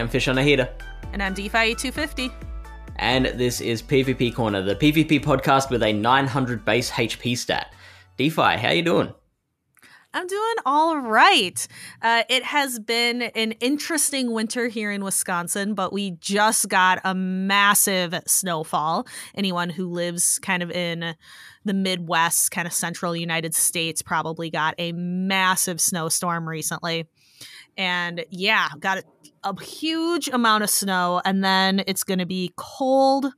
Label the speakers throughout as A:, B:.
A: Am Fish on a Heater.
B: And I'm DPhiE 250.
A: And this is PvP Corner, the PvP podcast with a 900 base HP stat. DPhiE, how you doing?
B: I'm doing all right. Uh, it has been an interesting winter here in Wisconsin, but we just got a massive snowfall. Anyone who lives kind of in the Midwest, kind of central United States, probably got a massive snowstorm recently. And yeah, got a, huge amount of snow. And then it's going to be cold,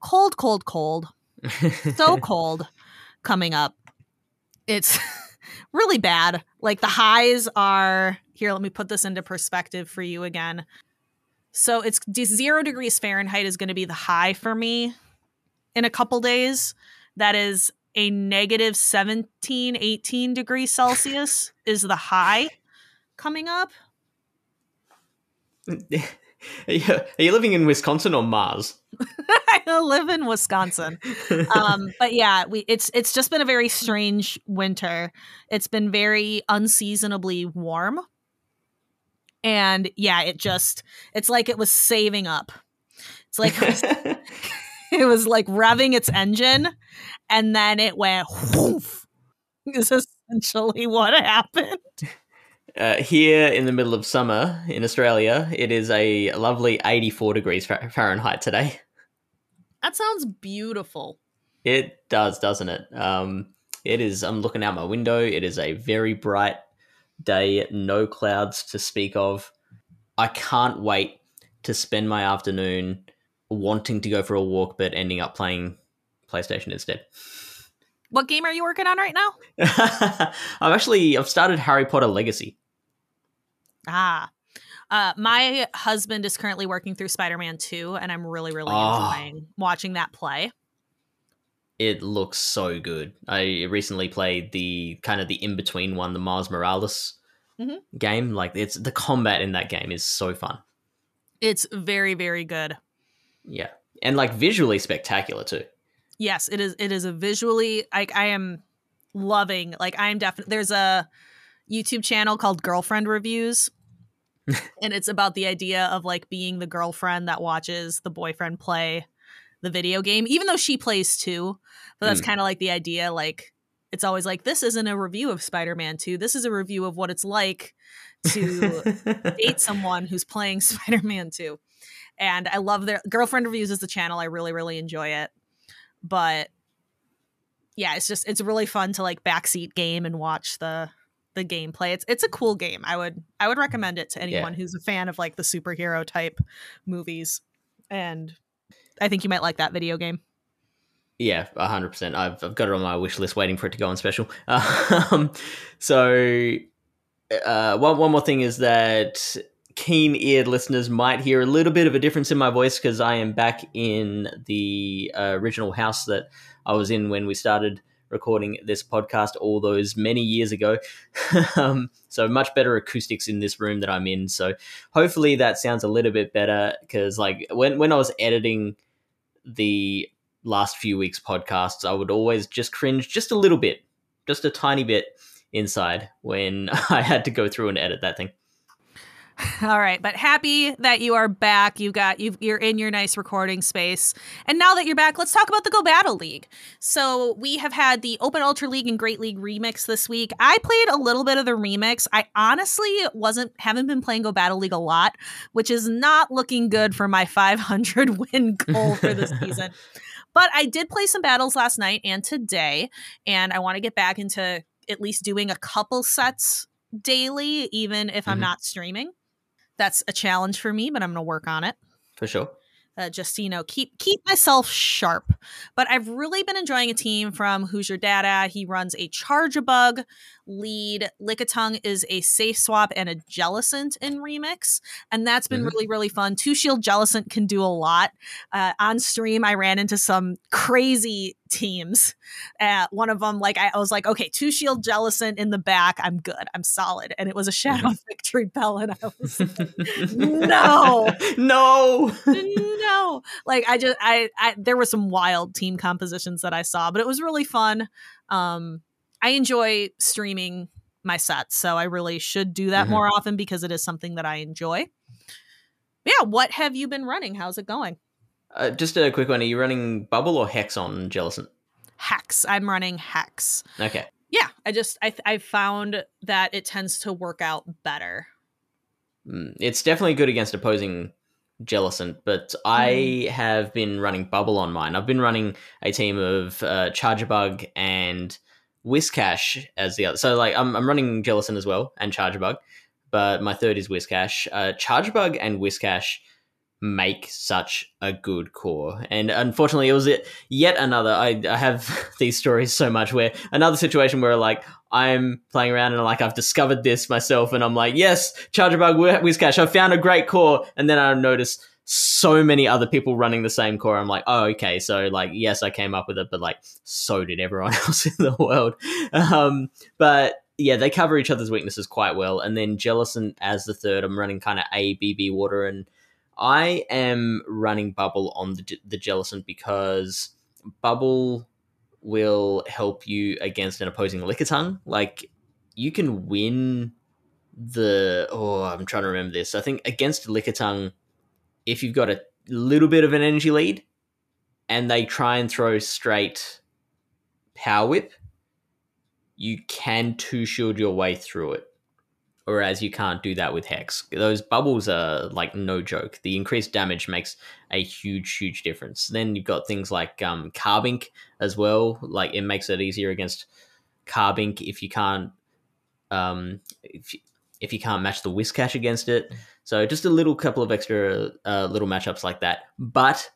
B: cold, cold, cold. so cold coming up. It's really bad. Like the highs are here, let me put this into perspective for you again. So it's zero degrees Fahrenheit is going to be the high for me in a couple days. That is a negative 17, 18 degrees Celsius is the high coming up.
A: Are you, are you living in Wisconsin or Mars?
B: I live in Wisconsin. Um, but yeah, we it's it's just been a very strange winter. It's been very unseasonably warm. And yeah, it just it's like it was saving up. It's like it was, it was like revving its engine and then it went whoof. Is essentially what happened.
A: Uh, here in the middle of summer in Australia, it is a lovely 84 degrees Fahrenheit today.
B: That sounds beautiful.
A: It does, doesn't it? Um, it is. I'm looking out my window. It is a very bright day, no clouds to speak of. I can't wait to spend my afternoon wanting to go for a walk, but ending up playing PlayStation instead.
B: What game are you working on right now?
A: I've actually I've started Harry Potter Legacy.
B: Ah. Uh, my husband is currently working through Spider-Man 2 and I'm really really oh. enjoying watching that play.
A: It looks so good. I recently played the kind of the in-between one, the Mars Morales mm-hmm. game. Like it's the combat in that game is so fun.
B: It's very very good.
A: Yeah. And like visually spectacular too.
B: Yes, it is it is a visually like I am loving like I'm definitely there's a YouTube channel called Girlfriend Reviews. and it's about the idea of like being the girlfriend that watches the boyfriend play the video game, even though she plays too. But that's mm. kind of like the idea. Like, it's always like, this isn't a review of Spider Man 2. This is a review of what it's like to date someone who's playing Spider Man 2. And I love their Girlfriend Reviews is the channel. I really, really enjoy it. But yeah, it's just, it's really fun to like backseat game and watch the the gameplay. It's it's a cool game. I would I would recommend it to anyone yeah. who's a fan of like the superhero type movies. And I think you might like that video game.
A: Yeah, hundred percent. I've I've got it on my wish list, waiting for it to go on special. Um, so, uh, one one more thing is that keen-eared listeners might hear a little bit of a difference in my voice because I am back in the uh, original house that I was in when we started recording this podcast all those many years ago. um, so much better acoustics in this room that I'm in. So hopefully that sounds a little bit better because like when when I was editing the last few weeks podcasts, I would always just cringe just a little bit, just a tiny bit inside when I had to go through and edit that thing.
B: All right, but happy that you are back. You got you you're in your nice recording space. And now that you're back, let's talk about the Go Battle League. So, we have had the Open Ultra League and Great League remix this week. I played a little bit of the remix. I honestly wasn't haven't been playing Go Battle League a lot, which is not looking good for my 500 win goal for this season. But I did play some battles last night and today, and I want to get back into at least doing a couple sets daily even if mm-hmm. I'm not streaming that's a challenge for me, but I'm going to work on it.
A: For sure
B: uh, just you know keep keep myself sharp. But i've really been enjoying a team from who's your data he runs a Charjabug lead. Lickitung is a safe swap and a jellicent in remix and that's been mm-hmm. really really fun. Two shield jellicent can do a lot. Uh, on stream i ran into some crazy teams. Uh, one of them like I, I, was like okay two shield jellicent in the back. I'm good. I'm solid. And it was a shadow mm-hmm. Victreebel and i was like, no.
A: No
B: no. Like I just I, I there were some wild team compositions that I saw, but it was really fun. Um I enjoy streaming my sets, so I really should do that mm-hmm. more often because it is something that I enjoy. yeah, what have you been running? How's it going?
A: Uh, just a quick one. Are you running Bubble or Hex on Jellicent?
B: Hex. I'm running Hex.
A: Okay.
B: Yeah, I just I I found that it tends to work out better.
A: Mm, It's definitely good against opposing Jellicent, but I have been running Bubble on mine. I've been running a team of uh, Charjabug and Whiscash as the other. So, like, I'm, I'm running Jellicent as well and Charjabug, but my third is Whiscash. Uh, Charjabug and Whiscash make such a good core. And unfortunately, it was yet another. I, I have these stories so much where another situation where, like, I'm playing around and like I've discovered this myself, and I'm like, yes, Charjabug Whi- Whiscash, I found a great core, and then I notice so many other people running the same core. I'm like, oh, okay, so like, yes, I came up with it, but like, so did everyone else in the world. Um, but yeah, they cover each other's weaknesses quite well. And then Jellicent as the third, I'm running kind of A, B, B water, and I am running Bubble on the the because Bubble will help you against an opposing Lickitung. Like you can win the oh, I'm trying to remember this. I think against Lickitung, if you've got a little bit of an energy lead and they try and throw straight power whip, you can two shield your way through it. Whereas you can't do that with Hex. Those bubbles are like no joke. The increased damage makes a huge, huge difference. Then you've got things like um, Carbink as well. Like it makes it easier against Carbink if you can't um, if you, if you can't match the Whiscash against it. So just a little couple of extra uh, little matchups like that. But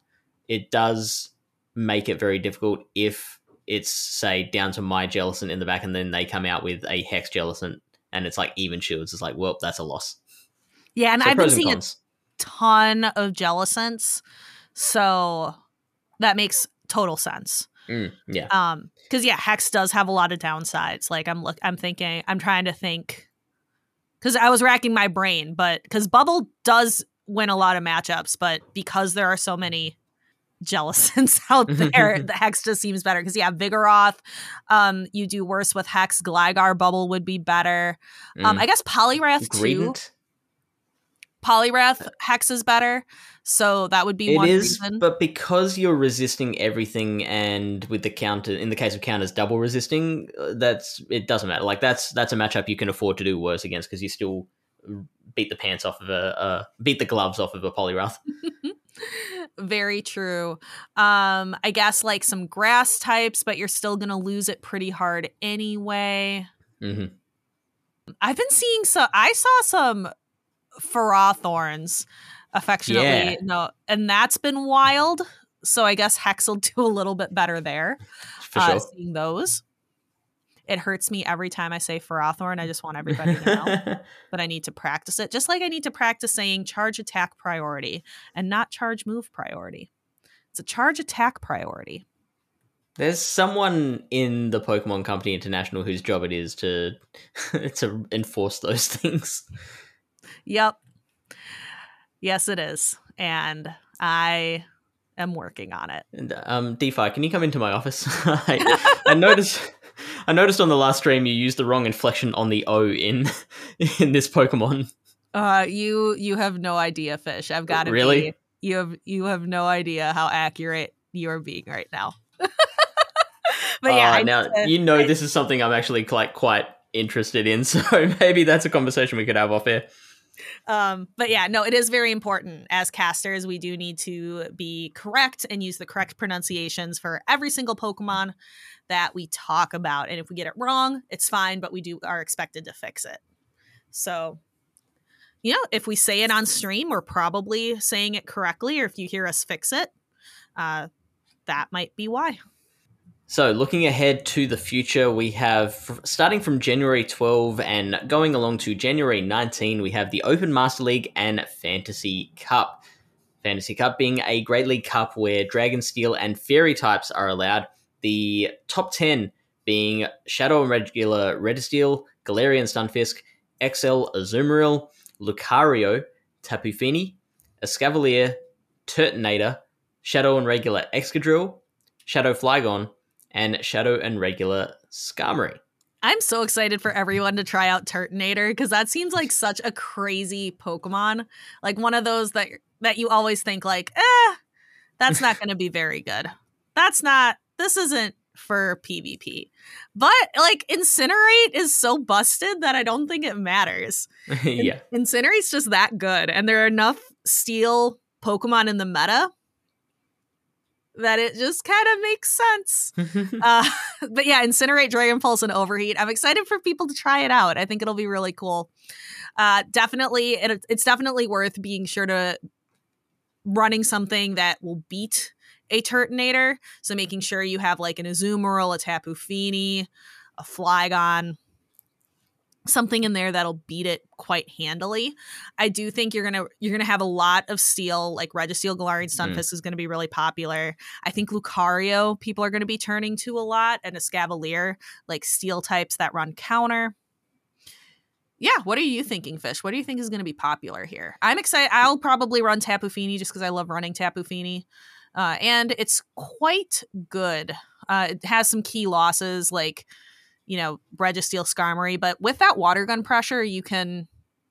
A: it does make it very difficult if it's say down to my Jellicent in the back, and then they come out with a Hex Jellicent, and it's like even shields. is like, well, that's a loss.
B: Yeah, and
A: So
B: I've been seeing a
A: cons.
B: ton of Jellicents, so that makes total sense.
A: Mm, yeah.
B: Um, because yeah, Hex does have a lot of downsides. Like I'm look, I'm thinking, I'm trying to think, because I was racking my brain, but because Bubble does win a lot of matchups, but because there are so many Jellicents out there, the Hex just seems better. Because yeah, Vigoroth, um, you do worse with Hex. Gligar Bubble would be better. Um,
A: Mm.
B: I guess Poliwrath too.
A: Polyrath
B: Poliwrath Hex is better, so that would be
A: It
B: one
A: is,
B: reason.
A: but because you're resisting everything, and with the counter, in the case of counters, double resisting, uh, that's it doesn't matter. Like that's that's a matchup you can afford to do worse against because you still beat the pants off of a uh, beat the gloves off of a Poliwrath.
B: Very true. Um, I guess like some grass types, but you're still gonna lose it pretty hard anyway.
A: Mm-hmm.
B: I've been seeing so I saw some Thorns affectionately
A: Yeah.
B: no, and that's been wild. So I guess Hex will do a little bit better there.
A: For
B: uh,
A: sure.
B: Seeing those, it hurts me every time I say Farathorn. I just want everybody to know. but I need to practice it. Just like I need to practice saying charge attack priority and not charge move priority. It's a charge attack priority.
A: There's someone in the Pokemon Company International whose job it is to to enforce those things.
B: Yep. Yes, it is. And I am working on it.
A: And, um, DPhiE, can you come into my office? I, I noticed. I noticed on the last stream you used the wrong inflection on the O in in this Pokemon.
B: Uh you you have no idea, Fish. I've got to
A: Really?
B: be you have you have no idea how accurate you are being right now. but yeah,
A: Uh,
B: I
A: now
B: to-
A: you know
B: I-
A: this is something I'm actually quite quite interested in, so maybe that's a conversation we could have off air.
B: Um, but yeah, no, it is very important as casters. We do need to be correct and use the correct pronunciations for every single Pokemon that we talk about. And if we get it wrong, it's fine, but we do are expected to fix it. So, you know, if we say it on stream, we're probably saying it correctly, or if you hear us fix it, uh, that might be why.
A: So, looking ahead to the future, we have starting from January 12 and going along to January 19, we have the Open Master League and Fantasy Cup. Fantasy Cup being a Great League Cup where Dragon Steel and Fairy types are allowed. The top 10 being Shadow and Regular Registeel, Galarian Stunfisk, XL Azumarill, Lucario, Tapu Fini, Escavalier, Turtonator, Shadow and Regular Excadrill, Shadow Flygon, and Shadow and Regular Skarmory.
B: I'm so excited for everyone to try out Turtonator because that seems like such a crazy Pokemon. Like one of those that that you always think like, eh, that's not going to be very good. That's not. This isn't for PvP. But like Incinerate is so busted that I don't think it matters.
A: yeah.
B: Incinerate's just that good and there are enough steel Pokemon in the meta that it just kind of makes sense. uh, but yeah, Incinerate, Dragon Pulse, and Overheat. I'm excited for people to try it out. I think it'll be really cool. Uh, definitely, it, it's definitely worth being sure to running something that will beat a Turtonator. So making sure you have like an Azumarill, a Tapu Fini, a Flygon, something in there that'll beat it quite handily. I do think you're gonna you're gonna have a lot of steel, like Registeel, Galarian Stunfisk mm. is gonna be really popular. I think Lucario people are gonna be turning to a lot, and Escavalier, like steel types that run counter. Yeah, what are you thinking, Fish? What do you think is going to be popular here? I'm excited. I'll probably run Tapu Fini just because I love running Tapu Fini. Uh, and it's quite good. Uh, it has some key losses like, you know, Registeel Skarmory, but with that water gun pressure, you can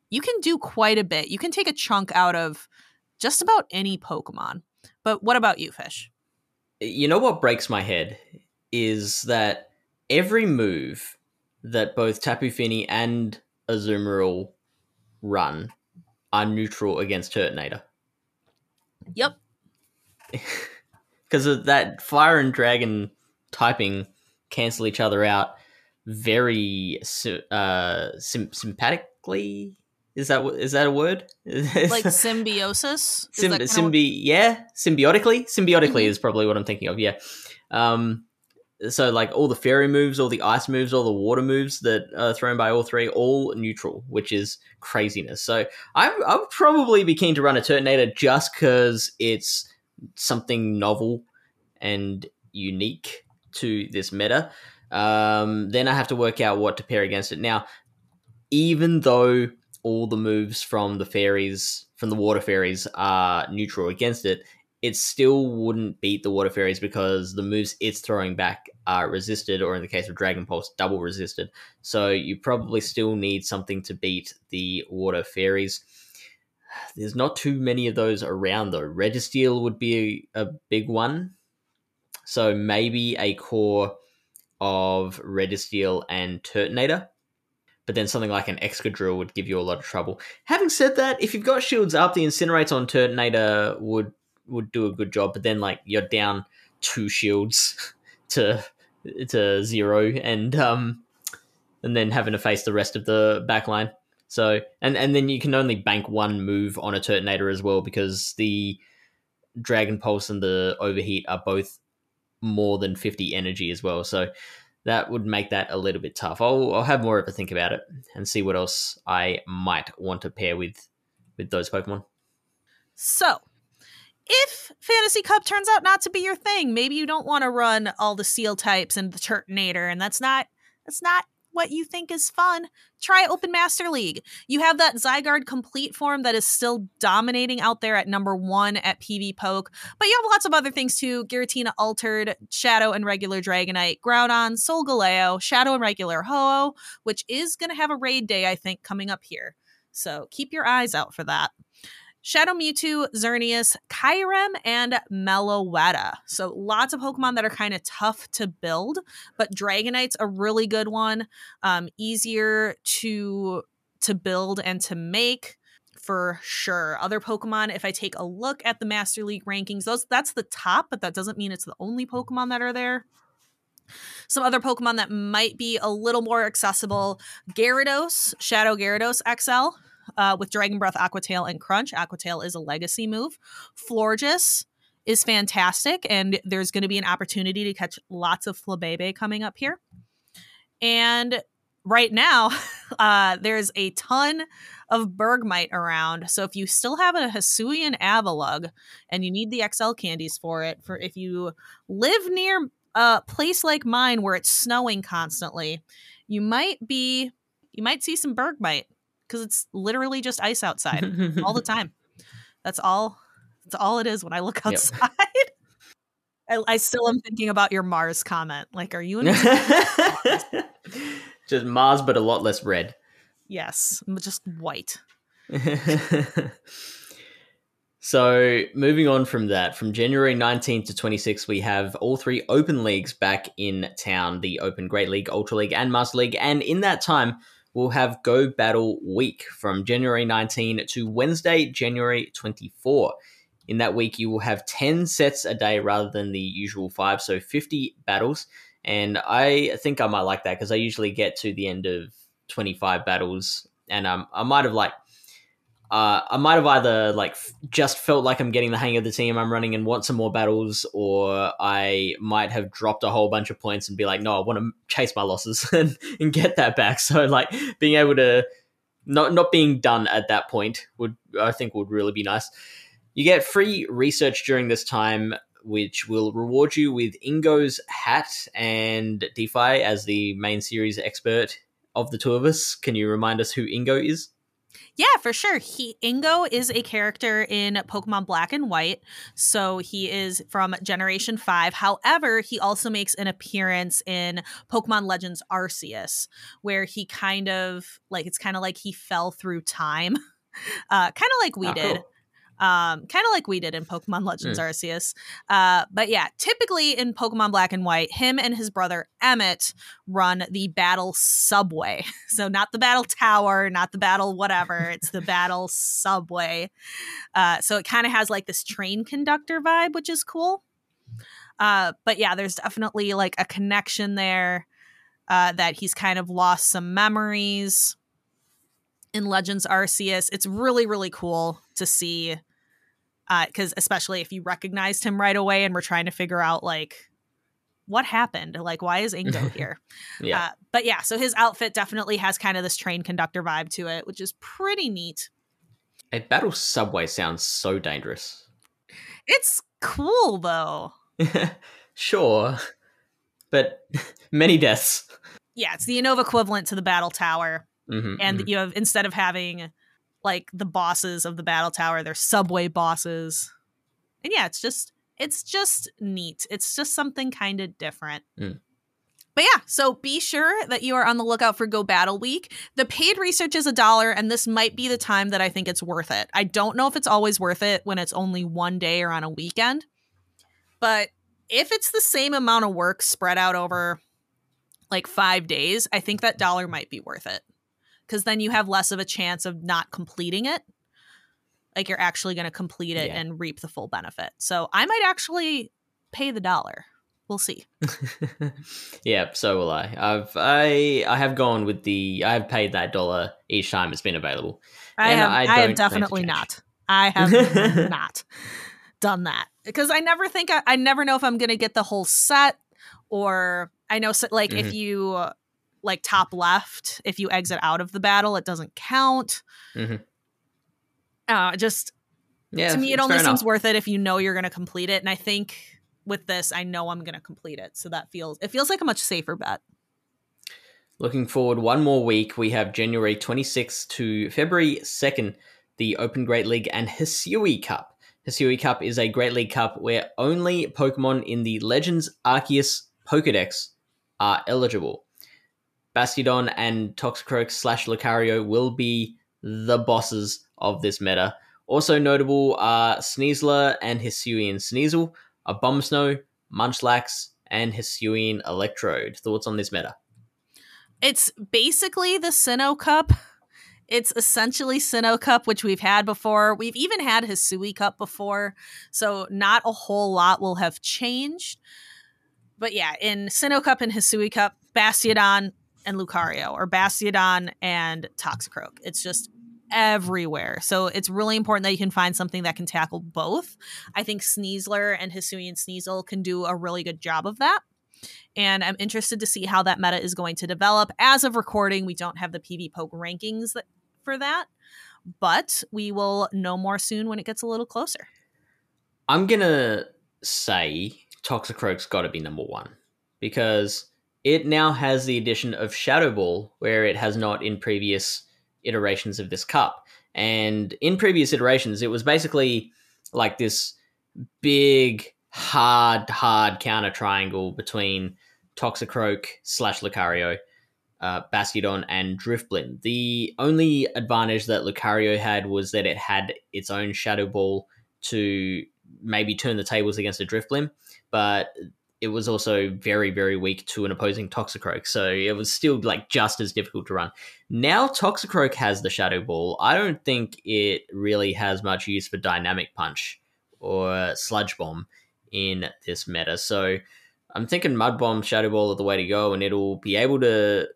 B: you can do quite a bit. You can take a chunk out of just about any Pokemon. But what about you, Fish?
A: You know what breaks my head is that every move that both Tapu Fini and Azumarill run are neutral against Turtonator.
B: Yep
A: because of that fire and dragon typing cancel each other out very uh sim- sympathetically? Is that is that a word?
B: Like symbiosis?
A: Sym- symbi yeah symbiotically? Symbiotically mm-hmm. is probably what i'm thinking of yeah. Um so like all the fairy moves all the ice moves all the water moves that are thrown by all three all neutral which is craziness. So i i would probably be keen to run a turtonator just because it's something novel and unique to this meta. Um, then I have to work out what to pair against it. Now, even though all the moves from the fairies, from the water fairies, are neutral against it, it still wouldn't beat the water fairies because the moves it's throwing back are resisted, or in the case of Dragon Pulse, double resisted. So you probably still need something to beat the water fairies. There's not too many of those around though. Registeel would be a, a big one. So maybe a core of Registeel and Turtonator. But then something like an Excadrill would give you a lot of trouble. Having said that, if you've got shields up, the Incinerates on Turtonator would would do a good job. But then like you're down two shields to to zero and um and then having to face the rest of the backline. So and and then you can only bank one move on a Turtonator as well because the Dragon Pulse and the Overheat are both more than 50 energy as well. So that would make that a little bit tough. I'll, I'll have more of a think about it and see what else I might want to pair with with those Pokemon.
B: So, if Fantasy Cup turns out not to be your thing, maybe you don't want to run all the Steel types and the Turtonator, and that's not that's not what you think is fun, try Open Master League. You have that Zygarde complete form that is still dominating out there at number one at PvPoke, but you have lots of other things too Giratina Altered, Shadow and regular Dragonite, Groudon, Solgaleo, Shadow and regular Ho-Oh, which is going to have a raid day, I think, coming up here. So keep your eyes out for that. Shadow Mewtwo, Xerneas, Kyurem, and Meloetta. So lots of Pokemon that are kind of tough to build, but Dragonite's a really good one. Um, easier to to build and to make for sure. Other Pokemon, if I take a look at the Master League rankings, those that's the top, but that doesn't mean it's the only Pokemon that are there. Some other Pokemon that might be a little more accessible Gyarados, Shadow Gyarados XL uh, with Dragon Breath, Aqua Tail, and Crunch. Aqua Tail is a legacy move. Florges is fantastic, and there's going to be an opportunity to catch lots of Flabebe coming up here. And right now, uh, there's a ton of Bergmite around. So if you still have a Hisuian Avalugg and you need the XL candies for it, for if you live near a place like mine where it's snowing constantly, you might be you might see some Bergmite because it's literally just ice outside all the time. That's all. That's all it is when I look outside. Yep. I, I, still am thinking about your Mars comment. Like, are you in?
A: just Mars, but a lot less red.
B: Yes, just white.
A: so moving on from that, from January 19th to 26, we have all three open leagues back in town: the Open Great League, Ultra League, and Master League. And in that time, we'll have Go Battle Week from January 19 to Wednesday, January 24. In that week, you will have 10 sets a day rather than the usual five, so 50 battles. And I think I might like that because I usually get to the end of 25 battles and um, I might have like uh, I might have either like f- just felt like I'm getting the hang of the team I'm running and want some more battles, or I might have dropped a whole bunch of points and be like, no, I want to chase my losses and, and get that back. So like being able to not not being done at that point would I think would really be nice. You get free research during this time, which will reward you with Ingo's hat and DPhiE as the main series expert of the two of us. Can you remind us who Ingo is?
B: Yeah, for sure. He Ingo is a character in Pokemon Black and White. So he is from Generation 5. However, he also makes an appearance in Pokemon Legends Arceus, where he kind of like it's kind of like he fell through time. Uh, kind of like we oh, did. Cool um, kind of like we did in Pokemon Legends mm. Arceus. Uh, but yeah, typically in Pokemon Black and White, him and his brother Emmett run the battle subway. So not the battle tower, not the battle whatever. it's the battle subway. Uh, so it kind of has like this train conductor vibe, which is cool. Uh, but yeah, there's definitely like a connection there. Uh, that he's kind of lost some memories in Legends Arceus. It's really, really cool to see. Because uh, especially if you recognized him right away and we're trying to figure out like what happened, like why is Ingo here? yeah. Uh, but yeah, so his outfit definitely has kind of this train conductor vibe to it, which is pretty neat.
A: A battle subway sounds so dangerous.
B: It's cool though.
A: sure, but many deaths.
B: Yeah, it's the Unova equivalent to the battle tower. Mm-hmm, and mm-hmm. you have instead of having like the bosses of the battle tower, they're subway bosses. And yeah, it's just it's just neat. It's just something kind of different. Mm. But yeah, so be sure that you are on the lookout for Go Battle Week. The paid research is a dollar, and this might be the time that I think it's worth it. I don't know if it's always worth it when it's only one day or on a weekend, but if it's the same amount of work spread out over like five days, I think that dollar might be worth it because then you have less of a chance of not completing it. Like you're actually going to complete it yeah. and reap the full benefit. So I might actually pay the dollar. We'll see.
A: yeah, so will I. I've I I have gone with the I have paid that dollar each time it's been available.
B: I have I, I have definitely not. I have not done that because I never think I, I never know if I'm going to get the whole set or I know like mm-hmm. if you like top left if you exit out of the battle it doesn't count mm-hmm. uh just yeah, to me it only seems enough. worth it if you know you're going to complete it and i think with this i know i'm going to complete it so that feels it feels like a much safer bet
A: looking forward one more week we have january 26th to february 2nd the open great league and hisui cup Hisui Cup is a Great League Cup where only Pokemon in the Legends Arceus Pokedex are eligible. Bastiodon and Toxicroak slash Lucario will be the bosses of this meta. Also notable are Sneasler and Hisuian Sneasel, Abomasnow, Munchlax, and Hisuian Electrode. Thoughts on this meta?
B: It's basically the Sinnoh Cup. It's essentially Sinnoh Cup, which we've had before. We've even had Hisui Cup before, so not a whole lot will have changed. But yeah, in Sinnoh Cup and Hisui Cup, Bastiodon, and Lucario or Bastiodon and Toxicroak. It's just everywhere. So it's really important that you can find something that can tackle both. I think Sneasler and Hisuian Sneasel can do a really good job of that. And I'm interested to see how that meta is going to develop. As of recording, we don't have the PvPoke rankings that, for that, but we will know more soon when it gets a little closer.
A: I'm going to say Toxicroak's got to be number one because it now has the addition of Shadow Ball, where it has not in previous iterations of this cup. And in previous iterations, it was basically like this big, hard, hard counter triangle between Toxicroak slash Lucario, uh, Bastiodon, and Drifblim. The only advantage that Lucario had was that it had its own Shadow Ball to maybe turn the tables against a Drifblim, but it was also very, very weak to an opposing Toxicroak, so it was still like just as difficult to run. Now Toxicroak has the Shadow Ball. I don't think it really has much use for Dynamic Punch or Sludge Bomb in this meta, so I'm thinking Mud Bomb, Shadow Ball are the way to go, and it'll be able to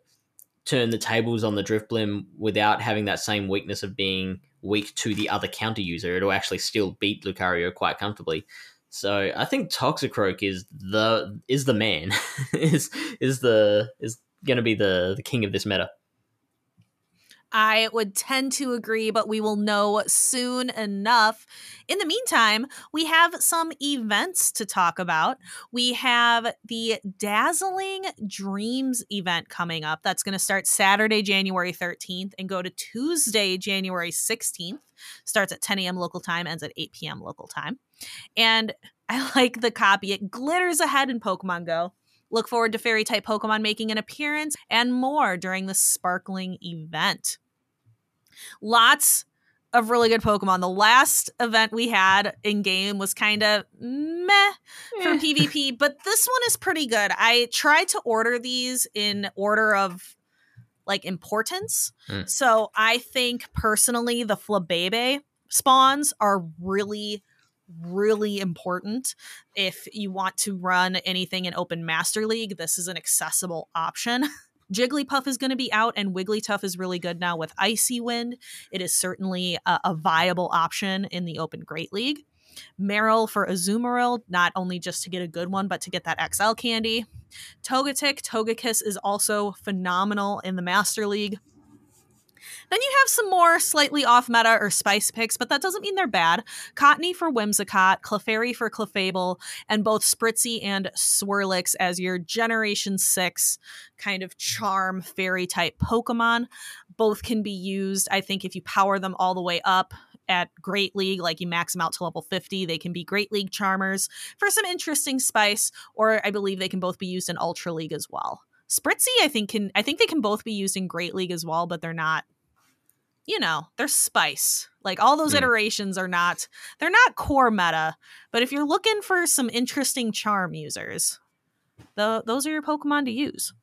A: turn the tables on the Drifblim without having that same weakness of being weak to the other counter user. It'll actually still beat Lucario quite comfortably. So I think Toxicroak is the is the man is is the is going to be the the king of this meta.
B: I would tend to agree, but we will know soon enough. In the meantime, we have some events to talk about. We have the Dazzling Dreams event coming up. That's going to start Saturday, January 13th, and go to Tuesday, January 16th. Starts at 10 a.m. local time, ends at 8 p.m. local time. And I like the copy. It glitters ahead in Pokemon Go. Look forward to fairy type Pokemon making an appearance and more during the sparkling event. Lots of really good Pokemon. The last event we had in game was kind of meh for PvP, but this one is pretty good. I tried to order these in order of like importance.
A: Mm.
B: So I think personally the Flabebe spawns are really really important. If you want to run anything in Open Master League, this is an accessible option. Jigglypuff is going to be out, and Wigglytuff is really good now with Icy Wind. It is certainly a, a viable option in the Open Great League. Marill for Azumarill, not only just to get a good one, but to get that XL candy. Togetic, Togekiss is also phenomenal in the Master League. Then you have some more slightly off meta or spice picks, but that doesn't mean they're bad. Cottonee for Whimsicott, Clefairy for Clefable, and both Spritzee and Swirlix as your Generation 6 kind of charm fairy type Pokemon. Both can be used, I think, if you power them all the way up at Great League, like you max them out to level 50, they can be Great League Charmers for some interesting spice, or I believe they can both be used in Ultra League as well. Spritzee, I think can I think they can both be used in Great League as well, but they're not you know, they're spice. Like all those mm. iterations are not they're not core meta, but if you're looking for some interesting charm users, the those are your Pokemon to use.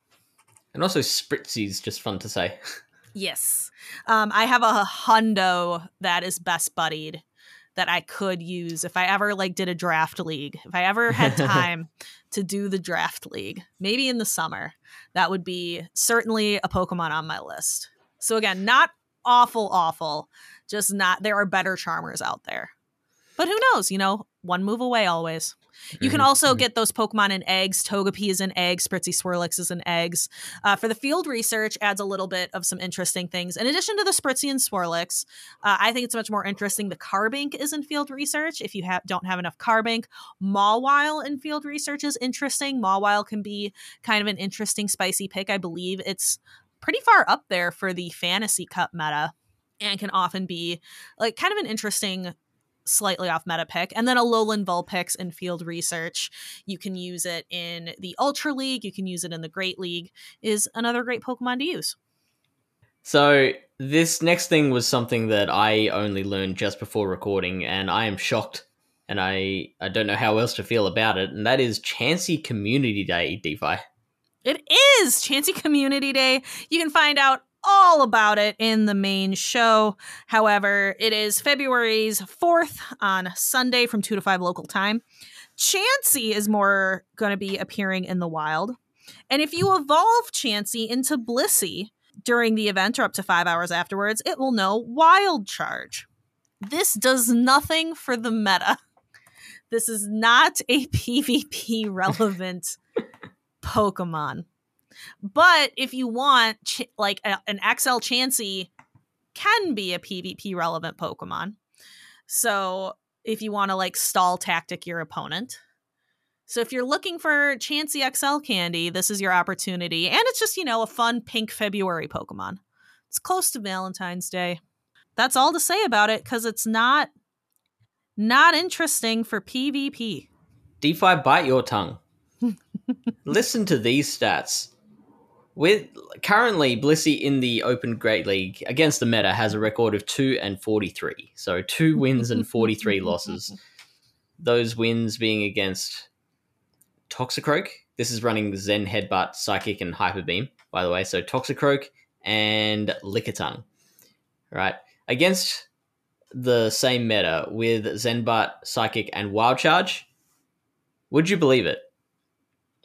A: And also Spritzee's just fun to say.
B: yes. Um, I have a hundo that is best buddied that I could use if I ever like did a draft league. If I ever had time to do the draft league, maybe in the summer, that would be certainly a Pokemon on my list. So again, not awful, awful. Just not, there are better charmers out there. But who knows? You know, one move away always. You can mm-hmm, also mm-hmm. get those Pokemon in eggs. Togepi is in eggs. Spritzee Swirlix is in eggs. Uh, for the field research, adds a little bit of some interesting things. In addition to the Spritzee and Swirlix, uh, I think it's much more interesting. The Carbink is in field research. If you have don't have enough Carbink, Mawile in field research is interesting. Mawile can be kind of an interesting spicy pick. I believe it's pretty far up there for the fantasy cup meta and can often be like kind of an interesting slightly off meta pick. And then Alolan Vulpix in field research. You can use it in the Ultra League, you can use it in the Great League, is another great Pokemon to use.
A: So, this next thing was something that I only learned just before recording, and I am shocked and I, I don't know how else to feel about it, and that is Chansey Community Day, DPhiE.
B: It is Chansey Community Day. You can find out all about it in the main show. However, it is February's 4th on Sunday from 2 to 5 local time. Chansey is more going to be appearing in the wild. And if you evolve Chansey into Blissey during the event or up to five hours afterwards, it will know Wild Charge. This does nothing for the meta. This is not a PvP relevant Pokemon. But if you want, ch- like a, an XL Chansey can be a PvP relevant Pokemon. So if you want to like stall tactic your opponent. So if you're looking for Chansey XL candy, this is your opportunity. And it's just, you know, a fun pink February Pokemon. It's close to Valentine's Day. That's all to say about it because it's not not interesting for PvP.
A: DPhiE bite your tongue. Listen to these stats. With currently Blissey in the Open Great League against the meta has a record of two and forty three. So two wins and forty three losses. Those wins being against Toxicroak. This is running Zen Headbutt, Psychic, and Hyper Beam, by the way. So Toxicroak and Lickitung. Right. Against the same meta with Zenbutt, Psychic, and Wild Charge, would you believe it?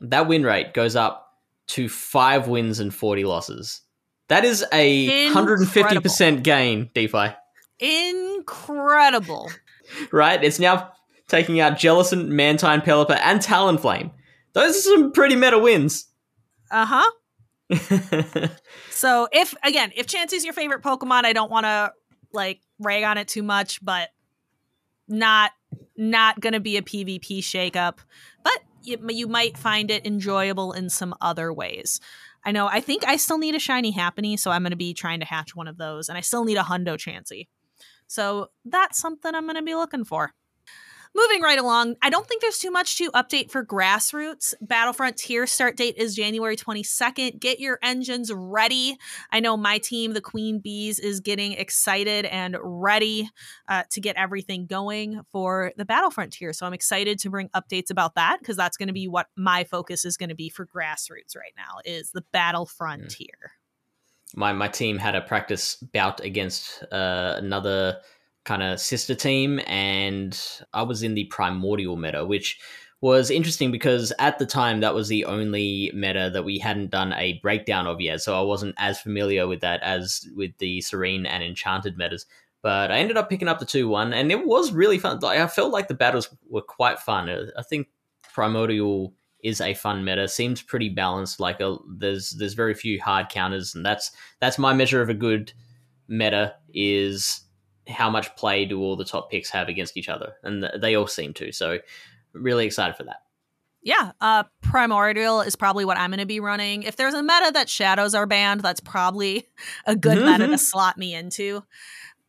A: That win rate goes up to five wins and 40 losses. That is a
B: Incredible.
A: 150% gain, DPhiE.
B: Incredible.
A: Right? It's now taking out Jellicent, Mantine, Pelipper, and Talonflame. Those are some pretty meta wins.
B: Uh huh. So if again, if Chansey's your favorite Pokemon, I don't want to like rag on it too much, but not not gonna be a PvP shakeup. You, might find it enjoyable in some other ways. I know. I think I still need a shiny Happiny, so I'm gonna be trying to hatch one of those, and I still need a Hundo Chansey. So that's something I'm gonna be looking for. Moving right along, I don't think there's too much to update for grassroots. Battlefront tier start date is January 22nd. Get your engines ready. I know my team, the Queen Bees, is getting excited and ready uh, to get everything going for the Battlefront tier. So I'm excited to bring updates about that because that's going to be what my focus is going to be for grassroots right now is the Battlefront
A: Mm.
B: tier.
A: my my team had a practice bout against uh, another kind of sister team, and I was in the primordial meta, which was interesting because at the time that was the only meta that we hadn't done a breakdown of yet, so I wasn't as familiar with that as with the serene and enchanted metas. But I ended up picking up the two one, and it was really fun. Like I felt like the battles were quite fun. I think primordial is a fun meta. Seems pretty balanced. Like a, there's there's very few hard counters, and that's that's my measure of a good meta is how much play do all the top picks have against each other, and th- they all seem to. So really excited for that.
B: Yeah, uh, Primordial is probably what I'm going to be running. If there's a meta that shadows are banned, that's probably a good meta to slot me into.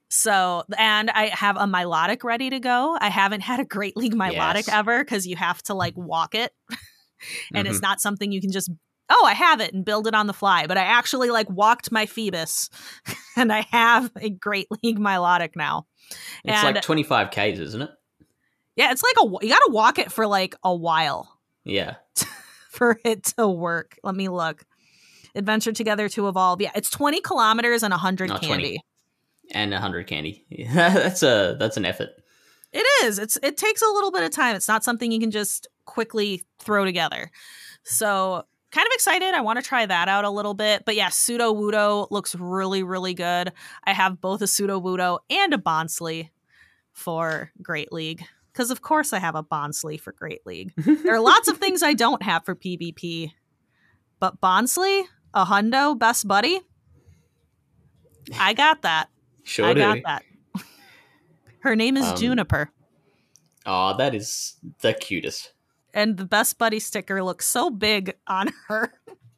B: So, and I have a Milotic ready to go. I haven't had a Great League Milotic
A: Yes.
B: ever because you have to like walk it, and
A: Mhm.
B: it's not something you can just. Oh, I have it and build it on the fly. But I actually like walked my Phoebus, and I have a Great League Milotic now.
A: It's
B: And-
A: like 25 Ks, isn't it?
B: Yeah, it's like a you got to walk it for like a while.
A: Yeah.
B: for it to work. Let me look. Adventure together to evolve. Yeah, it's 20 kilometers and 100
A: Not
B: candy.
A: 20. And 100 candy. that's a that's an effort.
B: It is. It's it takes a little bit of time. It's not something you can just quickly throw together. So kind of excited. I want to try that out a little bit. But yeah, Sudowoodo looks really, really good. I have both a Sudowoodo and a Bonsly for Great League. Because of course I have a Bonsly for Great League. There are lots of things I don't have for PvP. But Bonsly, a hundo, best buddy. I got that.
A: Sure
B: I
A: do.
B: got that. Her name is
A: Um,
B: Juniper.
A: Oh, that is the cutest.
B: And the best buddy sticker looks so big on her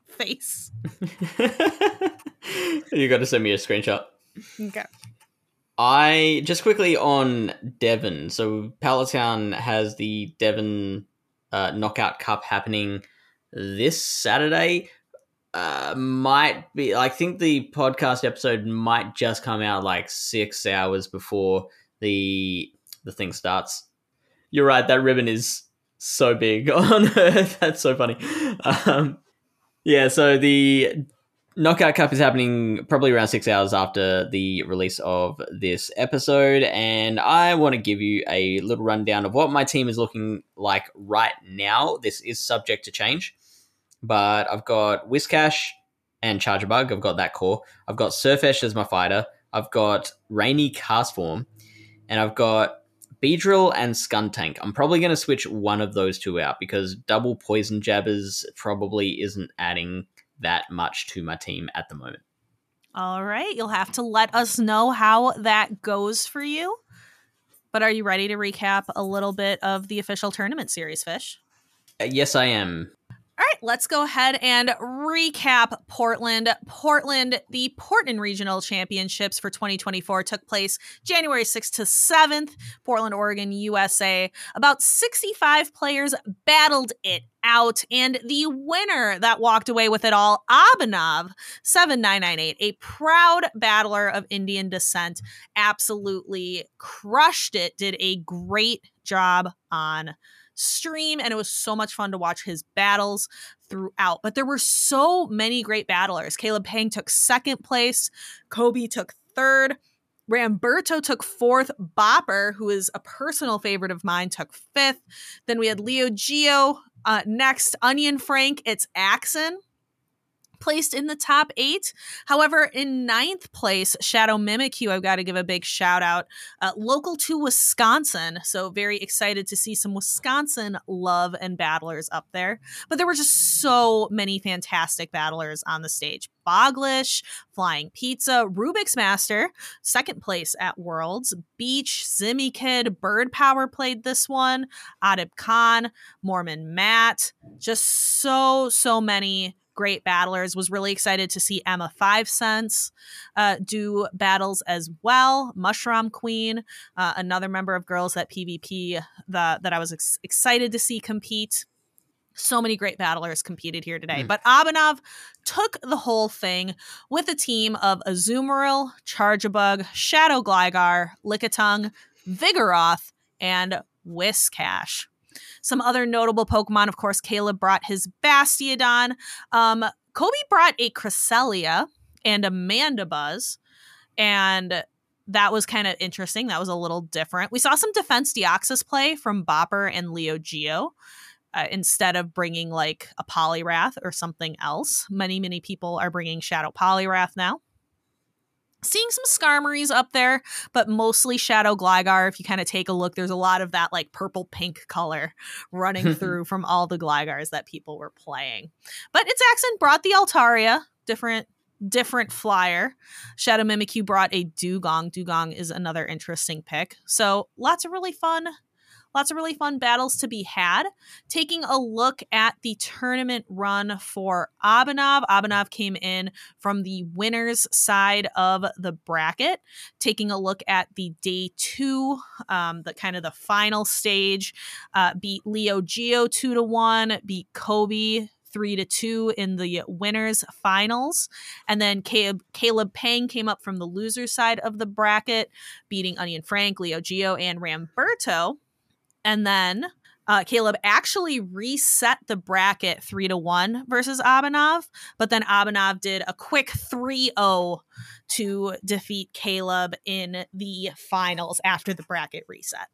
B: face.
A: you got to send me a screenshot.
B: Okay.
A: I just quickly on Devon. So Palatown has the Devon uh, Knockout Cup happening this Saturday. Uh, might be. I think the podcast episode might just come out like six hours before the the thing starts. You're right. That ribbon is so big on Earth. That's so funny. Um, yeah. So the Knockout Cup is happening probably around six hours after the release of this episode, and I want to give you a little rundown of what my team is looking like right now. This is subject to change, but I've got Whiscash and Charjabug. I've got that core. I've got Sirfetch'd as my fighter. I've got Rainy Castform, and I've got Beedrill and Skuntank. I'm probably going to switch one of those two out because double Poison Jabbers probably isn't adding that much to my team at the moment.
B: All right. You'll have to let us know how that goes for you. But are you ready to recap a little bit of the official tournament series, Fish?
A: Uh, yes, I am.
B: All right, let's go ahead and recap Portland. Portland, the Portland Regional Championships for 2024 took place January 6th to 7th, Portland, Oregon, USA. About 65 players battled it out, and the winner that walked away with it all, Abhinav 7998, a proud battler of Indian descent, absolutely crushed it, did a great job on stream and it was so much fun to watch his battles throughout. But there were so many great battlers. Caleb Pang took second place, Kobe took third. Ramberto took fourth. Bopper, who is a personal favorite of mine, took fifth. Then we had Leo Geo uh, next. Onion Frank, it's Axon placed in the top eight. However, in ninth place, Shadow Mimikyu, I've got to give a big shout out. Uh, local to Wisconsin. So, very excited to see some Wisconsin love and battlers up there. But there were just so many fantastic battlers on the stage. Boglish, Flying Pizza, Rubik's Master, second place at Worlds, Beach, Zimmy Kid, Bird Power played this one, Adib Khan, Mormon Matt, just so, so many great battlers. Was really excited to see Emma Five Cents uh, do battles as well. Mushroom Queen, uh, another member of Girls at PvP that that I was ex- excited to see compete. So many great battlers competed here today. Mm. But Abhinav took the whole thing with a team of Azumarill, Charjabug, Shadow Gligar, Lickitung, Vigoroth, and Whiscash. Some other notable Pokemon, of course, Caleb brought his Bastiodon. Um, Kobe brought a Cresselia and a Mandibuzz, and that was kind of interesting. That was a little different. We saw some Defense Deoxys play from Bopper and Leo Geo. Uh, instead of bringing like a Poliwrath or something else. Many, many people are bringing Shadow Poliwrath now seeing some Skarmories up there, but mostly Shadow Gligar. If you kind of take a look, there's a lot of that like purple pink color running through from all the Gligars that people were playing. But its accent brought the Altaria, different different flyer. Shadow Mimikyu brought a Dewgong. Dewgong is another interesting pick. So lots of really fun Lots of really fun battles to be had. Taking a look at the tournament run for Abhinav. Abhinav came in from the winner's side of the bracket. Taking a look at the day two, um, the kind of the final stage, uh, beat Leo Geo two to one, beat Kobe three to two in the winners finals. And then Caleb, Caleb Pang came up from the loser side of the bracket, beating Onion Frank, Leo Geo, and Ramberto. And then uh, Caleb actually reset the bracket three to one versus Abhinav, but then Abhinav did a quick 3 0 to defeat Caleb in the finals after the bracket reset.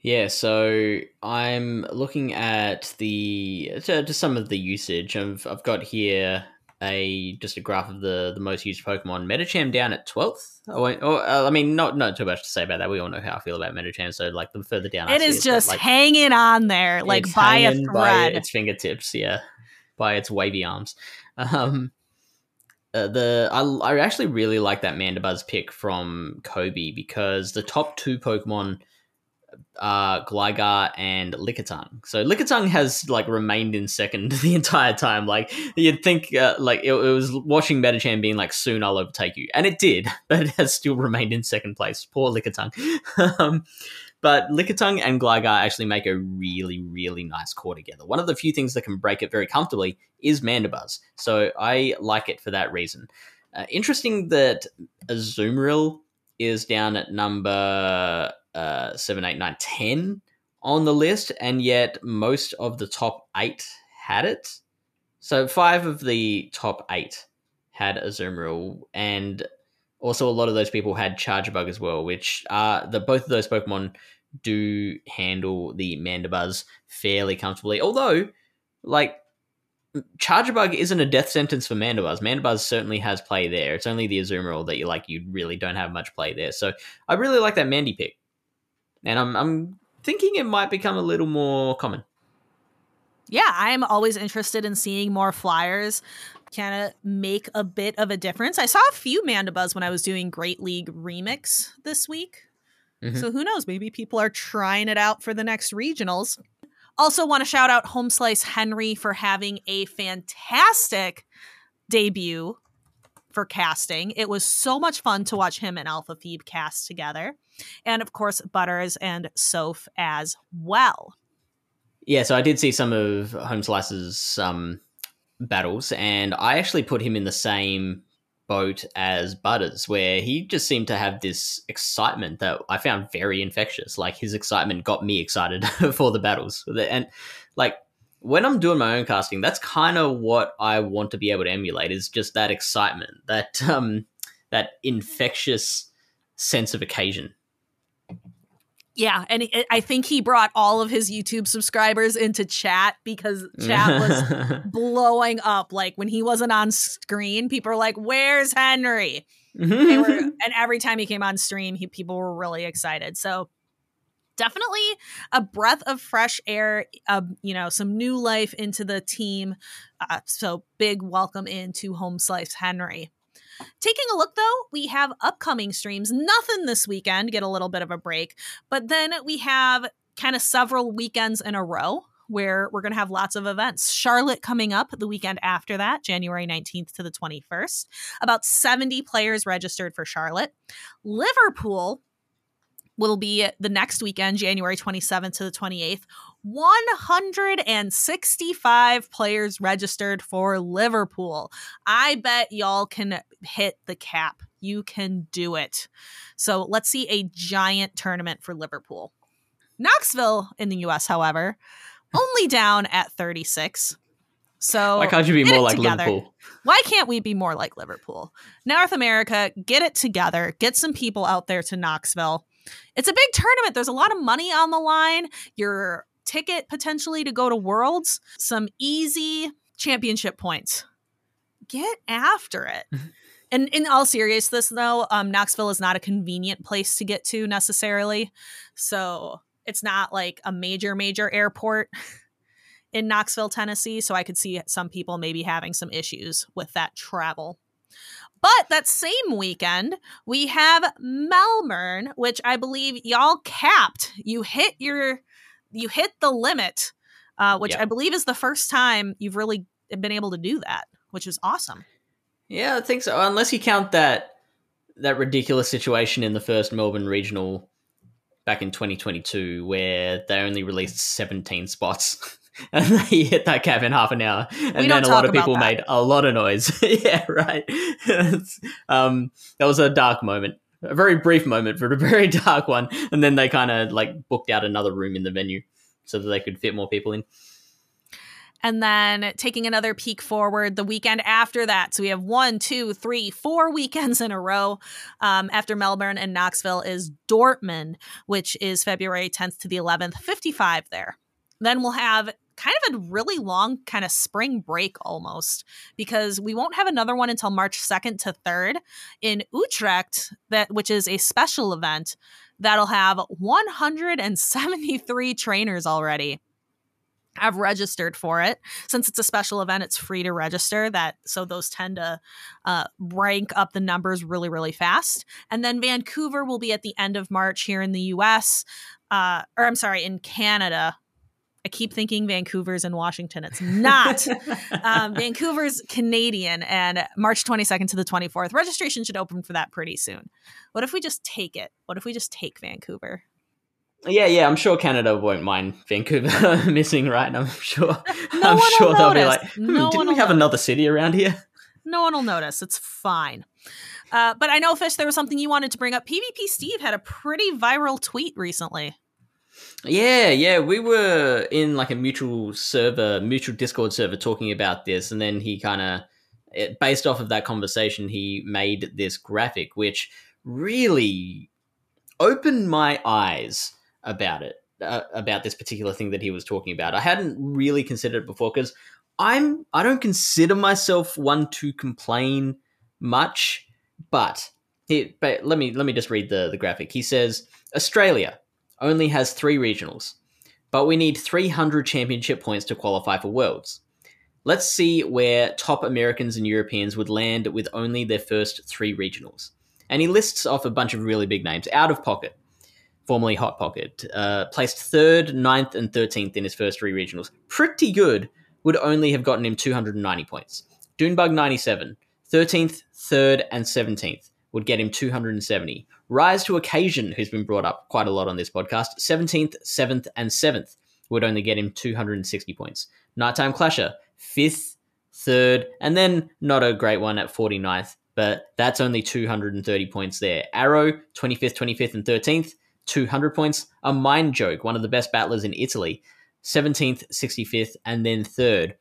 A: Yeah, so I'm looking at the to some of the usage. I've, I've got here a just a graph of the the most used Pokemon. Medicham down at twelfth. Oh, uh, I mean, not not too much to say about that. We all know how I feel about Medicham. So like the further down,
B: it is just like, hanging on there, like by a thread, by
A: its fingertips. Yeah, by its wavy arms. Um, uh, the I, I actually really like that Mandibuzz pick from Kobe because the top two Pokemon uh, Gligar and Lickitung. So Lickitung has like remained in second the entire time. Like you'd think, uh, like it, it, was watching Medicham being like, "Soon I'll overtake you," and it did, but it has still remained in second place. Poor Lickitung. um, but Lickitung and Gligar actually make a really, really nice core together. One of the few things that can break it very comfortably is Mandibuzz. So I like it for that reason. Uh, interesting that Azumarill is down at number uh, 7, 8, 9, 10 on the list, and yet most of the top eight had it. So five of the top eight had Azumarill, and also a lot of those people had Charjabug as well, which are the both of those Pokemon do handle the Mandibuzz fairly comfortably. Although, like Charjabug isn't a death sentence for Mandibuzz. Mandibuzz certainly has play there. It's only the Azumarill that you like. You really don't have much play there. So I really like that Mandy pick and I'm I'm thinking it might become a little more common.
B: Yeah, I'm always interested in seeing more flyers kind of make a bit of a difference. I saw a few Mandibuzz when I was doing Great League Remix this week. Mm-hmm. So who knows? Maybe people are trying it out for the next regionals. Also, want to shout out Home Slice Henry for having a fantastic debut for casting. It was so much fun to watch him and Alpha Phoebe cast together. And of course, Butters and Soph as well.
A: Yeah, so I did see some of Home Slice's um, battles, and I actually put him in the same boat as Butters, where he just seemed to have this excitement that I found very infectious. Like his excitement got me excited for the battles. And like when I'm doing my own casting, that's kind of what I want to be able to emulate is just that excitement, that um that infectious sense of occasion.
B: Yeah, and it, I think he brought all of his YouTube subscribers into chat because chat was blowing up. Like when he wasn't on screen, people were like, "Where's Henry?" were, and every time he came on stream, he, people were really excited. So definitely a breath of fresh air, uh, you know, some new life into the team. Uh, so big welcome into Home Slice Henry. Taking a look though, we have upcoming streams. Nothing this weekend, get a little bit of a break. But then we have kind of several weekends in a row where we're going to have lots of events. Charlotte coming up the weekend after that, January 19th to the 21st. About 70 players registered for Charlotte. Liverpool will be the next weekend, January 27th to the 28th. 165 players registered for Liverpool. I bet y'all can hit the cap. You can do it. So let's see a giant tournament for Liverpool. Knoxville in the US, however, only down at 36. So
A: why can't you be more like together. Liverpool?
B: Why can't we be more like Liverpool? North America, get it together. Get some people out there to Knoxville it's a big tournament. There's a lot of money on the line. Your ticket potentially to go to Worlds, some easy championship points. Get after it. and in all seriousness, though, um, Knoxville is not a convenient place to get to necessarily. So it's not like a major, major airport in Knoxville, Tennessee. So I could see some people maybe having some issues with that travel. But that same weekend, we have Melbourne, which I believe y'all capped. You hit your, you hit the limit, uh, which I believe is the first time you've really been able to do that, which is awesome.
A: Yeah, I think so. Unless you count that that ridiculous situation in the first Melbourne regional back in 2022, where they only released 17 spots. and he hit that cap in half an hour, and then a lot of people made a lot of noise. yeah, right. um, that was a dark moment, a very brief moment, but a very dark one. And then they kind of like booked out another room in the venue so that they could fit more people in.
B: And then taking another peek forward, the weekend after that. So we have one, two, three, four weekends in a row. Um, after Melbourne and Knoxville is Dortmund, which is February 10th to the 11th, 55 there. Then we'll have kind of a really long kind of spring break almost because we won't have another one until March 2nd to 3rd in Utrecht that which is a special event that'll have 173 trainers already have registered for it. Since it's a special event it's free to register that so those tend to uh, rank up the numbers really really fast. And then vancouver will be at the end of march here in the us uh, or i'm sorry in canada I keep thinking Vancouver's in Washington. It's not. um, Vancouver's Canadian, and March 22nd to the 24th. Registration should open for that pretty soon. What if we just take it? What if we just take Vancouver?
A: Yeah, yeah, I'm sure Canada won't mind Vancouver missing, right? I'm sure. No I'm sure they'll notice. be like, hmm, no didn't we have notice. another city around here?
B: No one will notice. It's fine. Uh, but I know, Fish, there was something you wanted to bring up. PvP Steve had a pretty viral tweet recently.
A: Yeah, yeah, we were in like a mutual server, mutual Discord server talking about this, and then he kind of, based off of that conversation, he made this graphic, which really opened my eyes about it, uh, about this particular thing that he was talking about. I hadn't really considered it before because I'm, I don't consider myself one to complain much, but he, but let me let me just read the the graphic. He says Australia only has three regionals, but we need 300 championship points to qualify for Worlds. Let's see where top Americans and Europeans would land with only their first three regionals. And he lists off a bunch of really big names out of pocket. formerly Hot Pocket, uh, placed third, ninth, and 13th in his first three regionals. Pretty good. Would only have gotten him 290 points. Dunebug 97, 13th, 3rd, and 17th would get him 270. Rise to Occasion, who's been brought up quite a lot on this podcast, 17th, 7th, and 7th would only get him 260 points. Nighttime Clasher, 5th, 3rd, and then not a great one at 49th, but that's only 230 points there. Arrow, 25th, 25th, and 13th, 200 points. A Mind Joke, one of the best battlers in Italy, 17th, 65th, and then 3rd,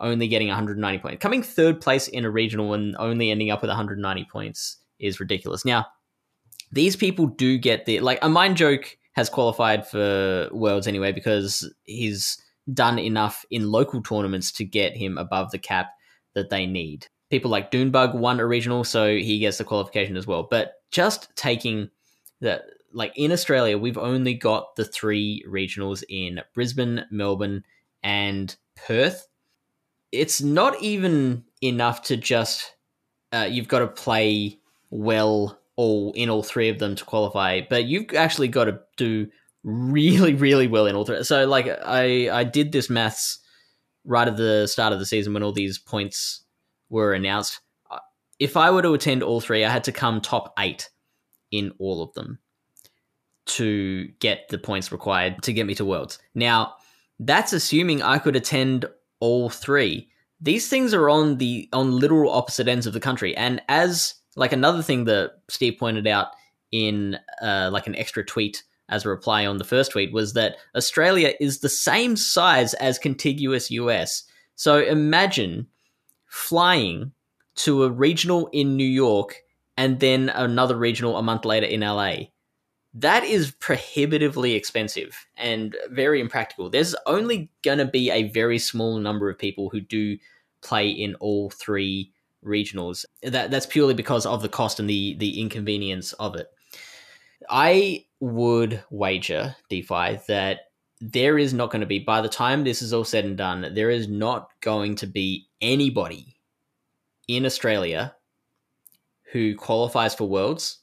A: only getting 190 points. Coming third place in a regional and only ending up with 190 points is ridiculous. Now, these people do get the like a mind joke has qualified for worlds anyway because he's done enough in local tournaments to get him above the cap that they need. People like Dunebug won a regional, so he gets the qualification as well. But just taking that like in Australia, we've only got the three regionals in Brisbane, Melbourne, and Perth. It's not even enough to just uh, you've got to play well all in all three of them to qualify, but you've actually got to do really, really well in all three. So, like, I I did this maths right at the start of the season when all these points were announced. If I were to attend all three, I had to come top eight in all of them to get the points required to get me to Worlds. Now, that's assuming I could attend all three. These things are on the on literal opposite ends of the country, and as like another thing that Steve pointed out in uh, like an extra tweet as a reply on the first tweet was that Australia is the same size as contiguous US. So imagine flying to a regional in New York and then another regional a month later in LA. That is prohibitively expensive and very impractical. There's only going to be a very small number of people who do play in all three regionals. That that's purely because of the cost and the the inconvenience of it. I would wager DPhiE that there is not going to be by the time this is all said and done, there is not going to be anybody in Australia who qualifies for worlds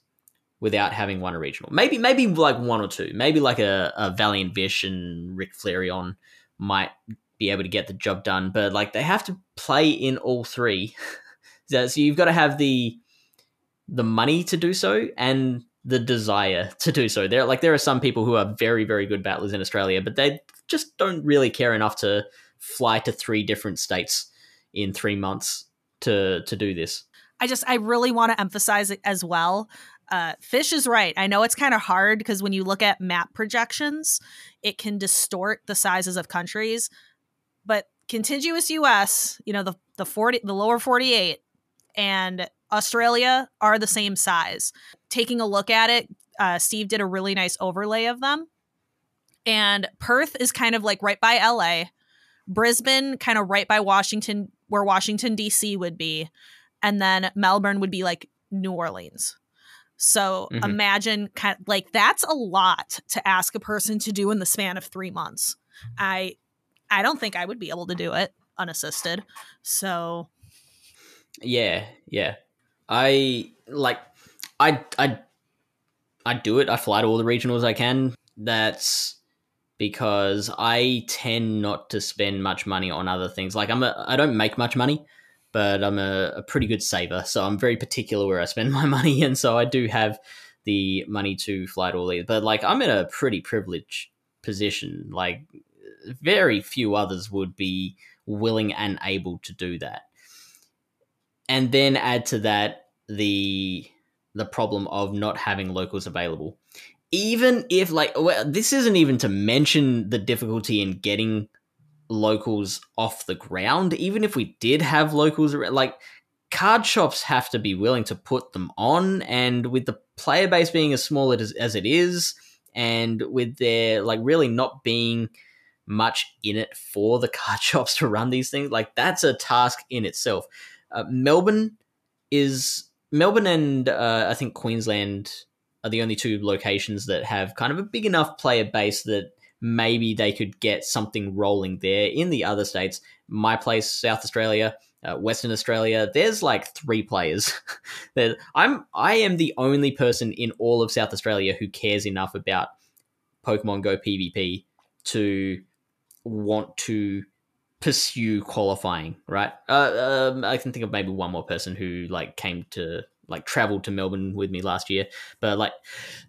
A: without having won a regional. Maybe maybe like one or two. Maybe like a, a Valiant Vish and Rick Flareon might be able to get the job done, but like they have to play in all three So you've got to have the the money to do so and the desire to do so. There, like there are some people who are very, very good battlers in Australia, but they just don't really care enough to fly to three different states in three months to to do this.
B: I just I really want to emphasize it as well. Uh, Fish is right. I know it's kind of hard because when you look at map projections, it can distort the sizes of countries. But contiguous US, you know, the the forty the lower forty eight and Australia are the same size. Taking a look at it, uh, Steve did a really nice overlay of them. And Perth is kind of like right by LA, Brisbane kind of right by Washington, where Washington, D.C. would be. And then Melbourne would be like New Orleans. So mm-hmm. imagine kind of, like that's a lot to ask a person to do in the span of three months. I I don't think I would be able to do it unassisted. So
A: yeah, yeah. I like I I I do it. I fly to all the regionals I can. That's because I tend not to spend much money on other things. Like I'm a I don't make much money, but I'm a, a pretty good saver. So I'm very particular where I spend my money, and so I do have the money to fly to all these. But like I'm in a pretty privileged position. Like very few others would be willing and able to do that and then add to that the the problem of not having locals available. Even if like well, this isn't even to mention the difficulty in getting locals off the ground. Even if we did have locals like card shops have to be willing to put them on and with the player base being as small as, as it is and with there like really not being much in it for the card shops to run these things like that's a task in itself uh, Melbourne is Melbourne and uh, I think Queensland are the only two locations that have kind of a big enough player base that maybe they could get something rolling there. In the other states, my place, South Australia, uh, Western Australia, there's like three players. I'm I am the only person in all of South Australia who cares enough about Pokemon Go PvP to want to pursue qualifying. Right? Uh, um, I can think of maybe one more person who like came to like traveled to Melbourne with me last year, but like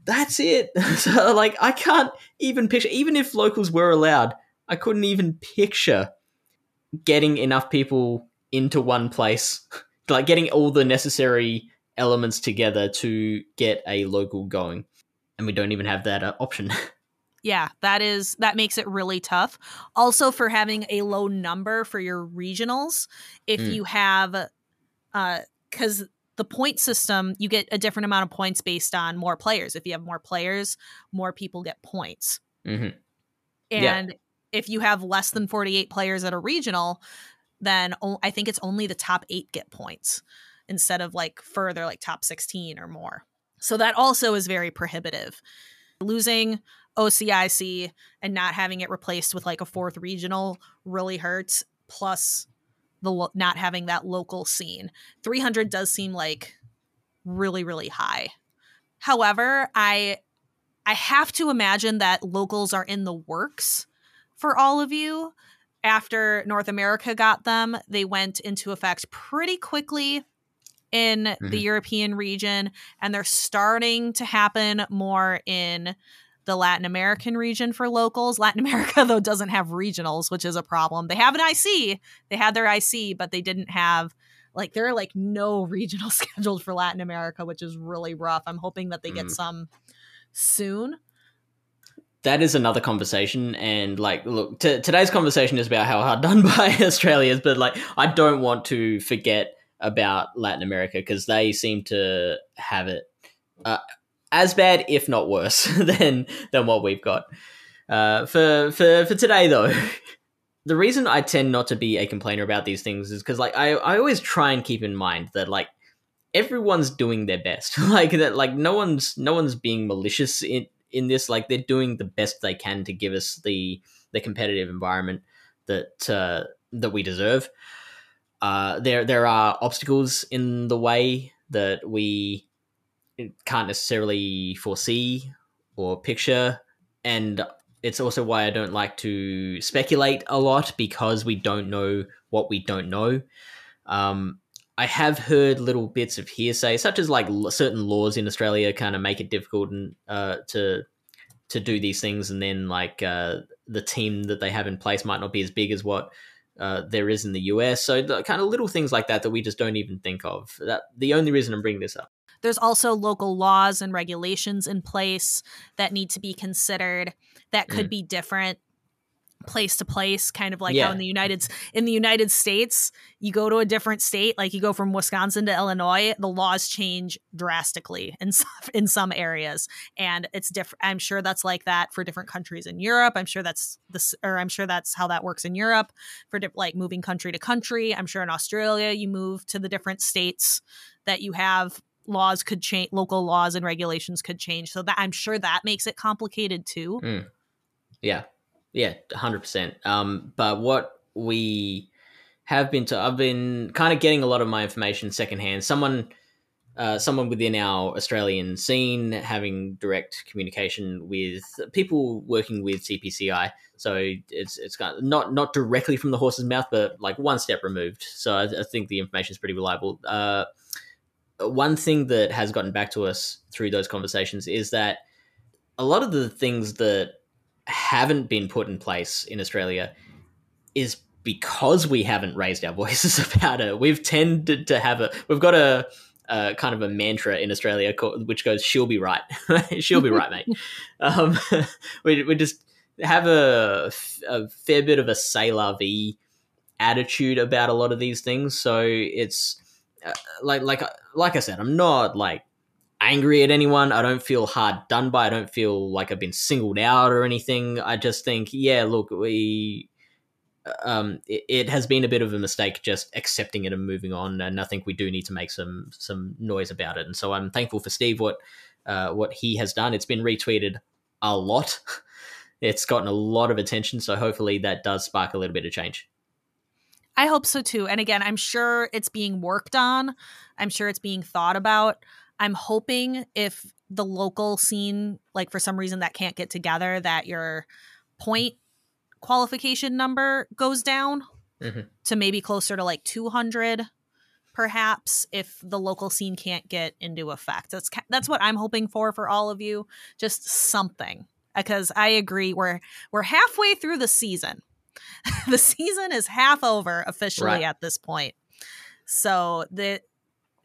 A: that's it. so like I can't even picture even if locals were allowed, I couldn't even picture getting enough people into one place, like getting all the necessary elements together to get a local going. And we don't even have that uh, option.
B: yeah, that is that makes it really tough. Also for having a low number for your regionals, if mm. you have uh cuz the point system, you get a different amount of points based on more players. If you have more players, more people get points.
A: Mm-hmm.
B: And yeah. if you have less than 48 players at a regional, then o- I think it's only the top eight get points instead of like further, like top 16 or more. So that also is very prohibitive. Losing OCIC and not having it replaced with like a fourth regional really hurts. Plus, the lo- not having that local scene. 300 does seem like really really high. However, I I have to imagine that locals are in the works for all of you. After North America got them, they went into effect pretty quickly in mm-hmm. the European region and they're starting to happen more in the Latin American region for locals. Latin America, though, doesn't have regionals, which is a problem. They have an IC, they had their IC, but they didn't have like there are like no regional scheduled for Latin America, which is really rough. I'm hoping that they get mm. some soon.
A: That is another conversation, and like, look, t- today's conversation is about how hard done by Australia is, but like, I don't want to forget about Latin America because they seem to have it. Uh, as bad, if not worse, than than what we've got. Uh, for for for today, though, the reason I tend not to be a complainer about these things is because, like, I I always try and keep in mind that like everyone's doing their best, like that, like no one's no one's being malicious in in this. Like they're doing the best they can to give us the the competitive environment that uh, that we deserve. Uh, there there are obstacles in the way that we can't necessarily foresee or picture. And it's also why I don't like to speculate a lot because we don't know what we don't know. Um, I have heard little bits of hearsay, such as like certain laws in Australia kind of make it difficult and uh, to to do these things, and then like uh, the team that they have in place might not be as big as what uh, there is in the US. So the kind of little things like that that we just don't even think of. That the only reason I'm bringing this up.
B: There's also local laws and regulations in place that need to be considered that could mm. be different place to place kind of like yeah. how in the united in the united states you go to a different state like you go from wisconsin to illinois the laws change drastically in some, in some areas and it's different i'm sure that's like that for different countries in europe i'm sure that's this or i'm sure that's how that works in europe for like moving country to country i'm sure in australia you move to the different states that you have laws could change local laws and regulations could change so that i'm sure that makes it complicated too
A: mm. yeah yeah 100% um, but what we have been to i've been kind of getting a lot of my information secondhand someone uh, someone within our Australian scene having direct communication with people working with TPCI. So it's it's kind of not not directly from the horse's mouth, but like one step removed. So I, I think the information is pretty reliable. Uh, one thing that has gotten back to us through those conversations is that a lot of the things that haven't been put in place in Australia is because we haven't raised our voices about it. We've tended to have a we've got a, a kind of a mantra in Australia called, which goes "She'll be right, she'll be right, mate." Um, we we just have a, a fair bit of a say la vie attitude about a lot of these things, so it's like like like I said, I'm not like angry at anyone. I don't feel hard done by. I don't feel like I've been singled out or anything. I just think, yeah, look, we uh, um, it, it, has been a bit of a mistake just accepting it and moving on, and I think we do need to make some some noise about it. And so I'm thankful for Steve what uh, what he has done. It's been retweeted a lot. It's gotten a lot of attention, so hopefully that does spark a little bit of change.
B: I hope so too. And again, I'm sure it's being worked on. I'm sure it's being thought about. I'm hoping if the local scene, like for some reason that can't get together, that your point qualification number goes down
A: mm-hmm.
B: to maybe closer to like 200 perhaps if the local scene can't get into effect that's that's what i'm hoping for for all of you just something because i agree we're we're halfway through the season the season is half over officially right. at this point so the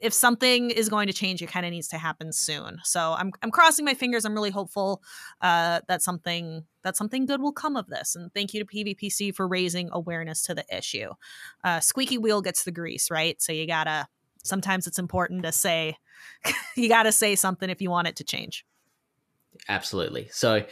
B: if something is going to change, it kind of needs to happen soon. So I'm I'm crossing my fingers. I'm really hopeful uh, that something that something good will come of this. And thank you to PVPC for raising awareness to the issue. Uh, squeaky wheel gets the grease, right? So you gotta. Sometimes it's important to say, you gotta say something if you want it to change.
A: Absolutely. So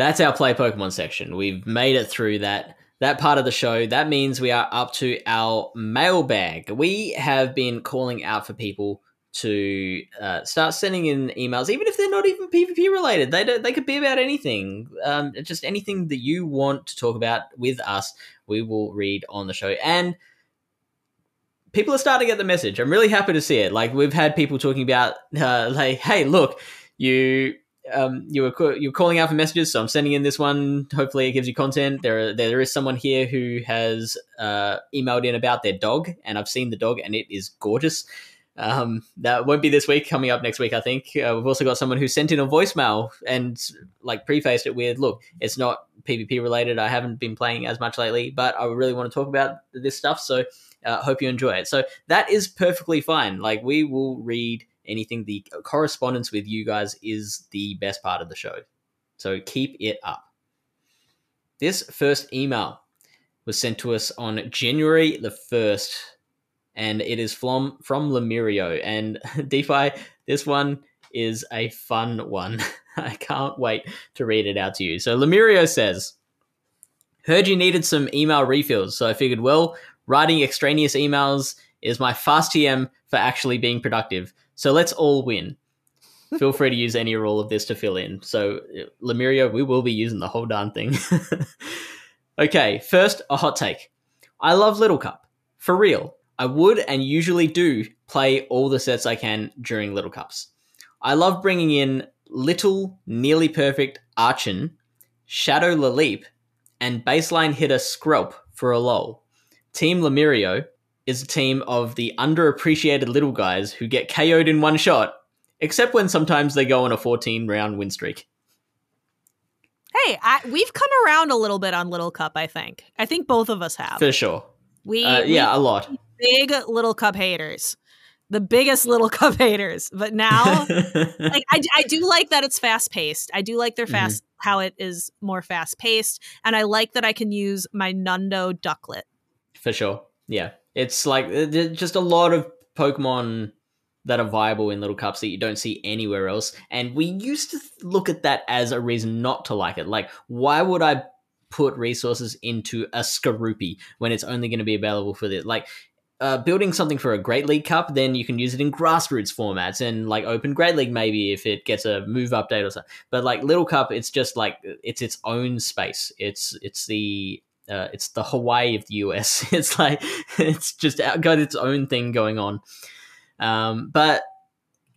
A: that's our play Pokemon section. We've made it through that that part of the show, that means we are up to our mailbag. We have been calling out for people to uh, start sending in emails, even if they're not even PvP related. They they could be about anything, um, just anything that you want to talk about with us. We will read on the show, and people are starting to get the message. I'm really happy to see it. Like we've had people talking about, uh, like, hey, look, you um, you were you're calling out for messages, so I'm sending in this one. Hopefully, it gives you content. There, there is someone here who has uh, emailed in about their dog, and I've seen the dog, and it is gorgeous. Um, that won't be this week. Coming up next week, I think. Uh, we've also got someone who sent in a voicemail and like prefaced it with, "Look, it's not PvP related. I haven't been playing as much lately, but I really want to talk about this stuff. So, uh, hope you enjoy it." So that is perfectly fine. Like we will read anything. The correspondence with you guys is the best part of the show. So keep it up. This first email was sent to us on January the 1st, and it is from, from Lemurio. And DPhiE, this one is a fun one. I can't wait to read it out to you. So Lemurio says, Heard you needed some email refills, so I figured, well, writing extraneous emails is my fast TM for actually being productive. So let's all win. Feel free to use any or all of this to fill in. So, Lemurio, we will be using the whole darn thing. okay, first, a hot take. I love Little Cup. For real. I would and usually do play all the sets I can during Little Cups. I love bringing in Little, Nearly Perfect Archen, Shadow Lileep, and baseline hitter Skrelp for a lol. Team Lemurio, is a team of the underappreciated little guys who get KO'd in one shot, except when sometimes they go on a 14 round win streak.
B: Hey, I, we've come around a little bit on Little Cup, I think. I think both of us have.
A: For sure.
B: We,
A: uh, yeah,
B: we
A: a lot.
B: Big Little Cup haters. The biggest Little Cup haters. But now, like, I, I do like that it's fast paced. I do like their mm-hmm. fast, mm-hmm. how it is more fast paced. And I like that I can use my Nundo ducklett.
A: For sure. Yeah. It's like uh, just a lot of Pokemon that are viable in little cups that you don't see anywhere else. And we used to look at that as a reason not to like it. Like, why would I put resources into a Skorupi when it's only going to be available for the like uh, building something for a Great League Cup, then you can use it in grassroots formats and like Open Great League maybe if it gets a move update or something. But like Little Cup, it's just like it's its own space. It's it's the uh, it's the Hawaii of the US. It's like it's just got its own thing going on. Um, but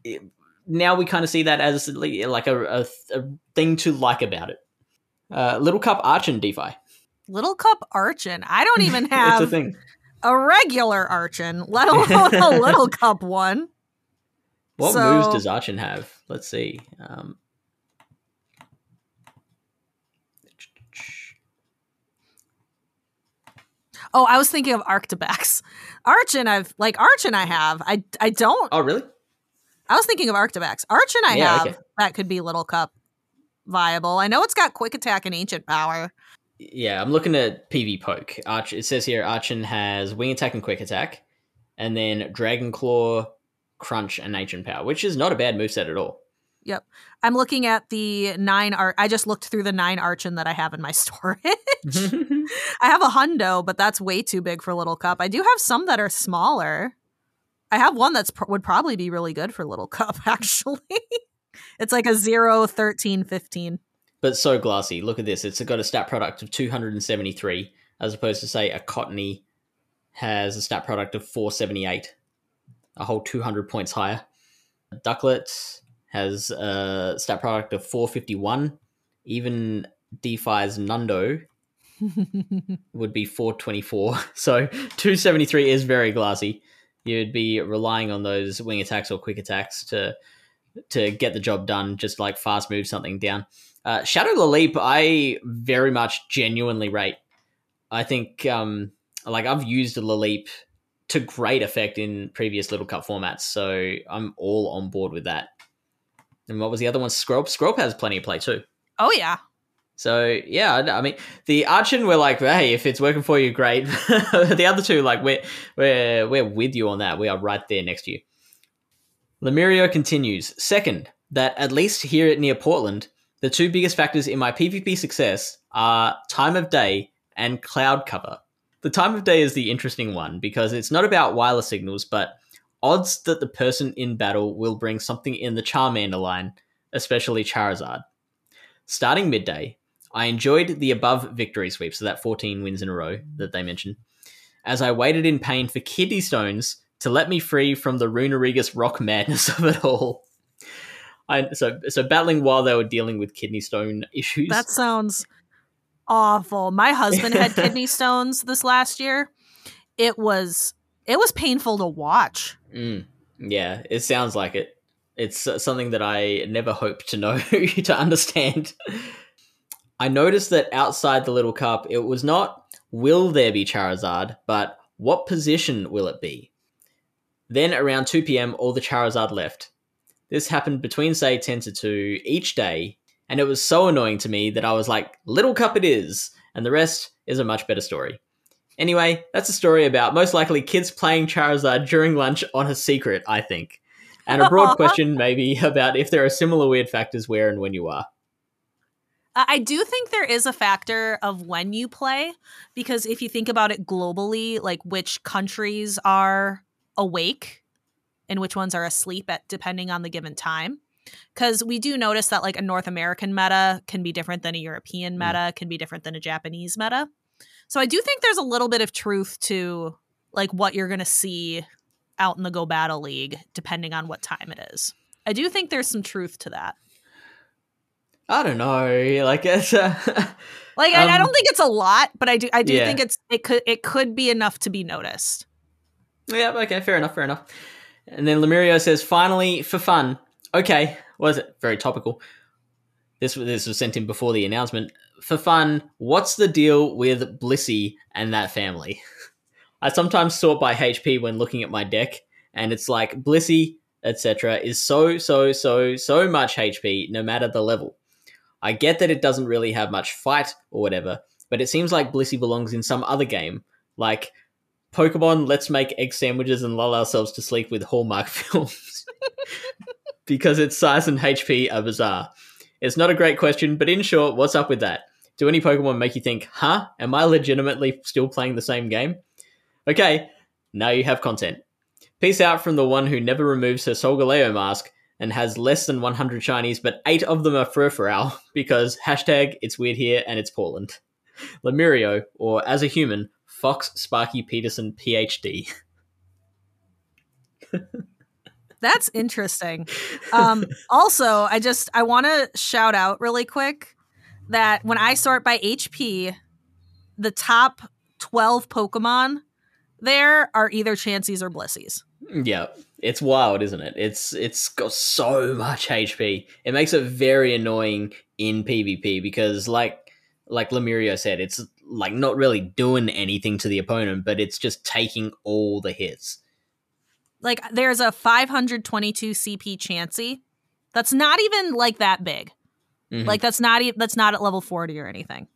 A: it, now we kind of see that as like a, a, a, thing to like about it. Uh, Little Cup Archen DPhiE.
B: Little Cup Archen. I don't even have
A: a, thing.
B: a regular Archen, let alone a Little Cup one.
A: What so, moves does Archen have? Let's see. Um,
B: Oh, I was thinking of Arctibax. Archen, I've like Archen. I have. I I don't.
A: Oh, really?
B: I was thinking of Arctibax. Archen, I yeah, have. Okay. That could be Little Cup viable. I know it's got quick attack and ancient power.
A: Yeah, I'm looking at PvPoke. Arch. It says here Archen has wing attack and quick attack, and then Dragon Claw, Crunch, and ancient power, which is not a bad moveset at all.
B: Yep. I'm looking at the nine art. I just looked through the nine archen that I have in my storage. I have a hundo, but that's way too big for little cup. I do have some that are smaller. I have one that's pr- would probably be really good for little cup actually. it's like a 0 13 15.
A: But so glassy. Look at this. It's got a stat product of 273 as opposed to say a Cottonee has a stat product of 478, a whole 200 points higher. Ducklett has a stat product of 451. Even DPhiE's Nundo would be 424. So 273 is very glassy. You'd be relying on those wing attacks or quick attacks to to get the job done, just like fast move something down. Uh, Shadow Lileep, I very much genuinely rate. I think, um, like, I've used a Lileep to great effect in previous Little Cup formats, so I'm all on board with that. And what was the other one? Scrope. Scrope has plenty of play too.
B: Oh yeah.
A: So yeah, I mean, the Archen, we're like, hey, if it's working for you, great. the other two, like, we're we're we're with you on that. We are right there next to you. Lemurio continues. Second, that at least here at near Portland, the two biggest factors in my PvP success are time of day and cloud cover. The time of day is the interesting one because it's not about wireless signals, but odds that the person in battle will bring something in the Charmander line, especially Charizard. Starting midday, I enjoyed the above victory sweep, so that 14 wins in a row that they mentioned, as I waited in pain for kidney stones to let me free from the Runerigus rock madness of it all. I, so, so battling while they were dealing with kidney stone issues.
B: That sounds awful. My husband had kidney stones this last year. It was it was painful to watch.
A: Mm, yeah, it sounds like it. It's uh, something that I never hoped to know to understand. I noticed that outside the little cup, it was not will there be Charizard, but what position will it be? Then around 2 p.m., all the Charizard left. This happened between, say, 10 to 2 each day, and it was so annoying to me that I was like, Little Cup it is, and the rest is a much better story. Anyway, that's a story about most likely kids playing Charizard during lunch on a secret, I think. And a broad question, maybe, about if there are similar weird factors where and when you are.
B: I do think there is a factor of when you play, because if you think about it globally, like which countries are awake and which ones are asleep at depending on the given time because we do notice that like a north american meta can be different than a european meta mm. can be different than a japanese meta so i do think there's a little bit of truth to like what you're going to see out in the go battle league depending on what time it is i do think there's some truth to that
A: i don't know like it's uh,
B: like um, I, I, don't think it's a lot but i do i do yeah. think it's it could it could be enough to be noticed
A: yeah okay fair enough fair enough and then Lemurio says, finally, for fun, okay, was it very topical? This this was sent in before the announcement. For fun, what's the deal with Blissey and that family? I sometimes sort by HP when looking at my deck, and it's like Blissey, etc., is so so so so much HP no matter the level. I get that it doesn't really have much fight or whatever, but it seems like Blissey belongs in some other game, like Pokemon. Let's make egg sandwiches and lull ourselves to sleep with Hallmark films because its size and HP are bizarre. It's not a great question, but in short, what's up with that? Do any Pokemon make you think, huh, am I legitimately still playing the same game? Okay, now you have content. Peace out from the one who never removes her Solgaleo mask and has less than 100 shinies, but eight of them are Furfrou because hashtag it's weird here and it's Portland. Lemurio, or as a human, Fox Sparky Peterson, PhD.
B: That's interesting. Um, also, I just I want to shout out really quick that when I sort by HP, the top twelve Pokemon there are either Chanseys or Blissies.
A: Yeah, it's wild, isn't it? It's it's got so much HP. It makes it very annoying in PvP because, like like Lemurio said, it's like not really doing anything to the opponent, but it's just taking all the hits
B: like there's a 522 CP Chansey. That's not even like that big. Mm-hmm. Like that's not e- that's not at level 40 or anything.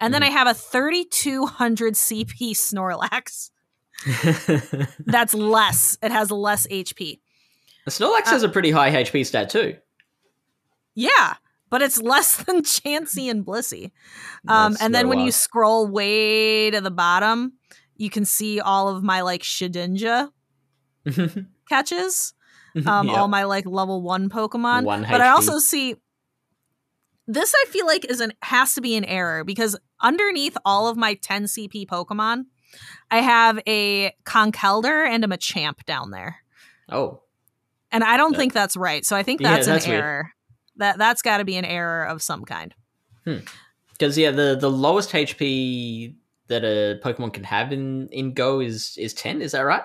B: And mm-hmm. then I have a 3200 CP Snorlax. that's less. It has less HP.
A: The Snorlax uh, has a pretty high HP stat too.
B: Yeah, but it's less than Chansey and Blissey. Um, and then when you scroll way to the bottom, you can see all of my like Shedinja catches. Um, yep. all my like level one Pokemon. One but I also see this. I feel like is an has to be an error because underneath all of my 10 CP Pokemon, I have a Conkeldurr and a Machamp down there.
A: Oh,
B: And I don't
A: Uh,
B: think that's right. So I think
A: yeah,
B: that's,
A: that's
B: an
A: weird.
B: error. That that's got to be an error of some kind.
A: because yeah, the the lowest HP that a Pokemon can have in in Go is is ten. Is that right?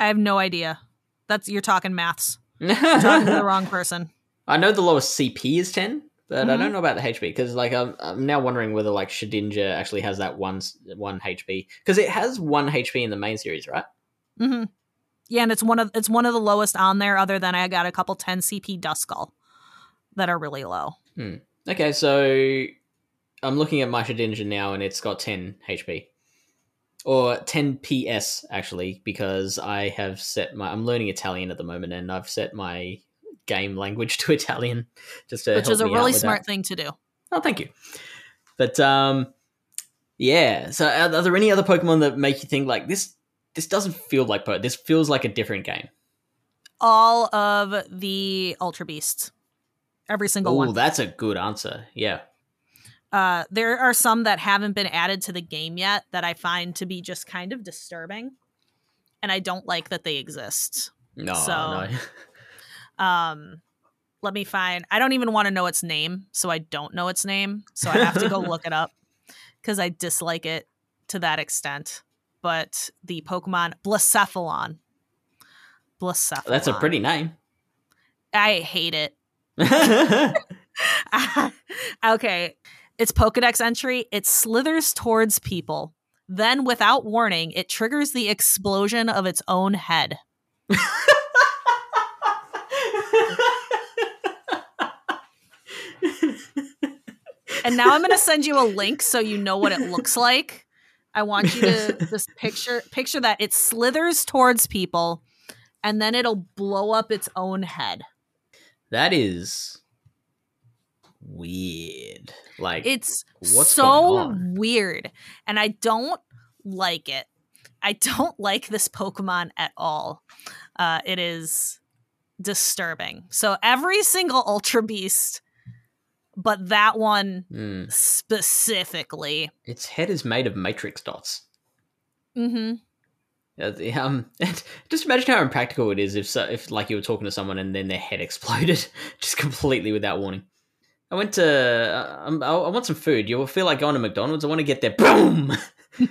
B: I have no idea. That's you're talking maths. You're talking to the wrong person.
A: I know the lowest CP is ten, but I
B: Mhm.
A: don't know about the HP because like I'm, I'm now wondering whether like Shedinja actually has that one one HP because it has one HP in the main series, right?
B: hmm Yeah, and it's one of it's one of the lowest on there. Other than I got a couple 10 CP Duskull that are really low.
A: Okay, so I'm looking at my Shedinja now, and it's got 10 HP. Or 10 PS, actually, because I have set my. I'm learning Italian at the moment, and I've set my game language to Italian just to
B: which is a really smart
A: that.
B: thing to do.
A: Oh, thank you. But, um, yeah. So, are, are there any other Pokemon that make you think, like, this this doesn't feel like Po This feels like a different game?
B: All of the Ultra Beasts, every single
A: Oh,
B: one.
A: that's a good answer. Yeah.
B: Uh, there are some that haven't been added to the game yet that I find to be just kind of disturbing, and I don't like that they exist.
A: No,
B: So-
A: no.
B: Um, let me find. I don't even want to know its name, so I don't know its name. So I have to go look it up because I dislike it to that extent. But the Pokemon Blacephalon. Blacephalon.
A: That's a pretty name.
B: I hate it. okay. Its Pokedex entry, it slithers towards people. Then, without warning, it triggers the explosion of its own head. And now I'm going to send you a link so you know what it looks like. I want you to just picture picture that it slithers towards people and then it'll blow up its own head.
A: That is weird. Like
B: It's so weird and I don't like it. I don't like this Pokemon at all. Uh, it is disturbing. So every single Ultra Beast, but that one
A: hmm,
B: specifically.
A: its head is made of matrix dots.
B: Mm-hmm.
A: Uh, the, um, just imagine how impractical it is if so, if like you were talking to someone and then their head exploded just completely without warning. I went to uh, um, I, I want some food. You will feel like going to McDonald's. I want to get there. Boom.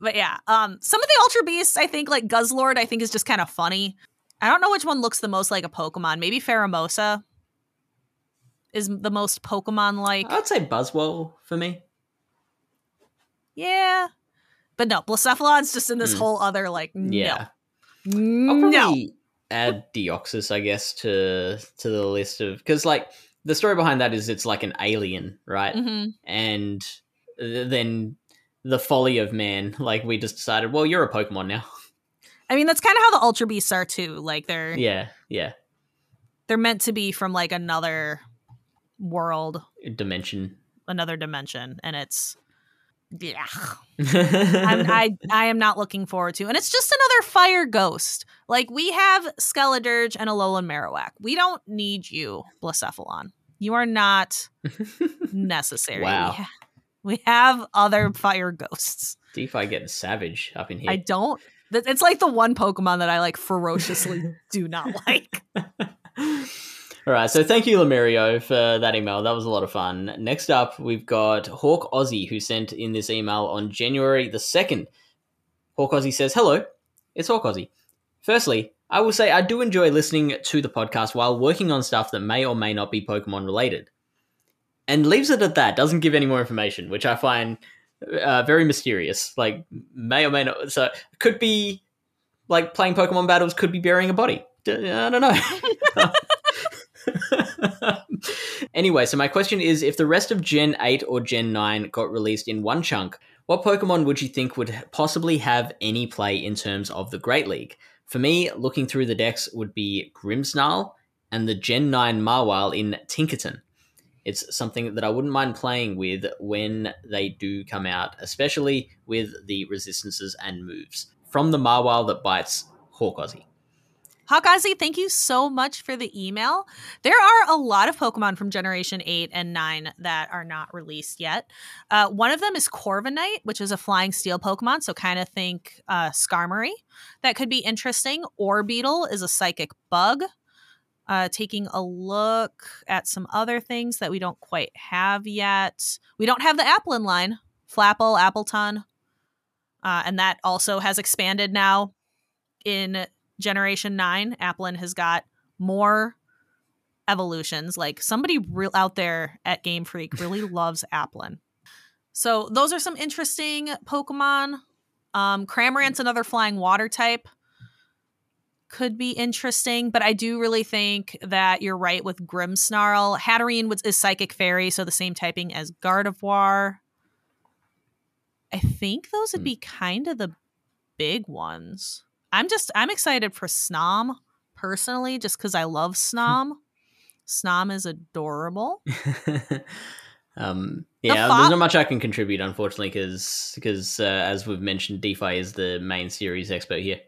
B: but yeah, um, some of the Ultra Beasts, I think, like Guzzlord, I think is just kind of funny. I don't know which one looks the most like a Pokemon. Maybe Pheromosa is the most Pokemon like.
A: I'd say Buzzwole for me.
B: yeah. But no, Blacephalon's just in this
A: Hmm.
B: whole other like
A: Yeah.
B: no.
A: I'll
B: No.
A: Add Deoxys, I guess, to to the list of because like the story behind that is it's like an alien, right?
B: hmm
A: And th- then the folly of man, like we just decided, well, you're a Pokemon now.
B: I mean, that's kind of how the Ultra Beasts are too. Like they're
A: yeah, yeah,
B: they're meant to be from like another world,
A: dimension.
B: another dimension, and it's yeah. I'm,
A: I,
B: I am not looking forward to, and it's just another fire ghost. Like we have Skeledirge and Alolan Marowak. We don't need you, Blacephalon. You are not necessary.
A: Wow.
B: We, ha- we have other fire ghosts.
A: DPhiE getting savage up in here.
B: I don't. It's like the one Pokemon that I like ferociously do not like.
A: All right, so thank you, Lemurio, for that email. That was a lot of fun. Next up, we've got Hawk Aussie, who sent in this email on January the 2nd. Hawk Aussie says, Hello, it's Hawk Aussie. Firstly, I will say I do enjoy listening to the podcast while working on stuff that may or may not be Pokemon related. And leaves it at that, doesn't give any more information, which I find uh, very mysterious. Like, may or may not. So, could be like playing Pokemon battles, could be burying a body. I don't know. anyway, so my question is if the rest of Gen 8 or Gen 9 got released in one chunk, what Pokemon would you think would possibly have any play in terms of the Great League? For me, looking through the dex would be Grimmsnarl and the Gen 9 Mawile in Tinkaton. It's something that I wouldn't mind playing with when they do come out, especially with the resistances and moves. From the Mawile that bites Hawkozzy.
B: Hawkazi, thank you so much for the email. There are a lot of Pokemon from Generation 8 and 9 that are not released yet. Uh, one of them is Corviknight, which is a flying steel Pokemon, so kind of think uh, Skarmory. That could be interesting. Orbeetle is a psychic bug. Uh, taking a look at some other things that we don't quite have yet. We don't have the Applin line, Flapple, Appletun. Uh, and that also has expanded now in Generation 9, Applin has got more evolutions. Like somebody real out there at Game Freak really loves Applin. So those are some interesting Pokemon. Um, Cramorant's another flying water type. Could be interesting, but I do really think that you're right with Grimmsnarl. Hatterene was, is Psychic Fairy, so the same typing as Gardevoir. I think those would hmm. be kind of the big ones. I'm just I'm excited for Snom personally, just because I love Snom. Snom is adorable.
A: um, yeah, the there's not much I can contribute, unfortunately, because because uh, as we've mentioned, DPhiE is the main series expert here.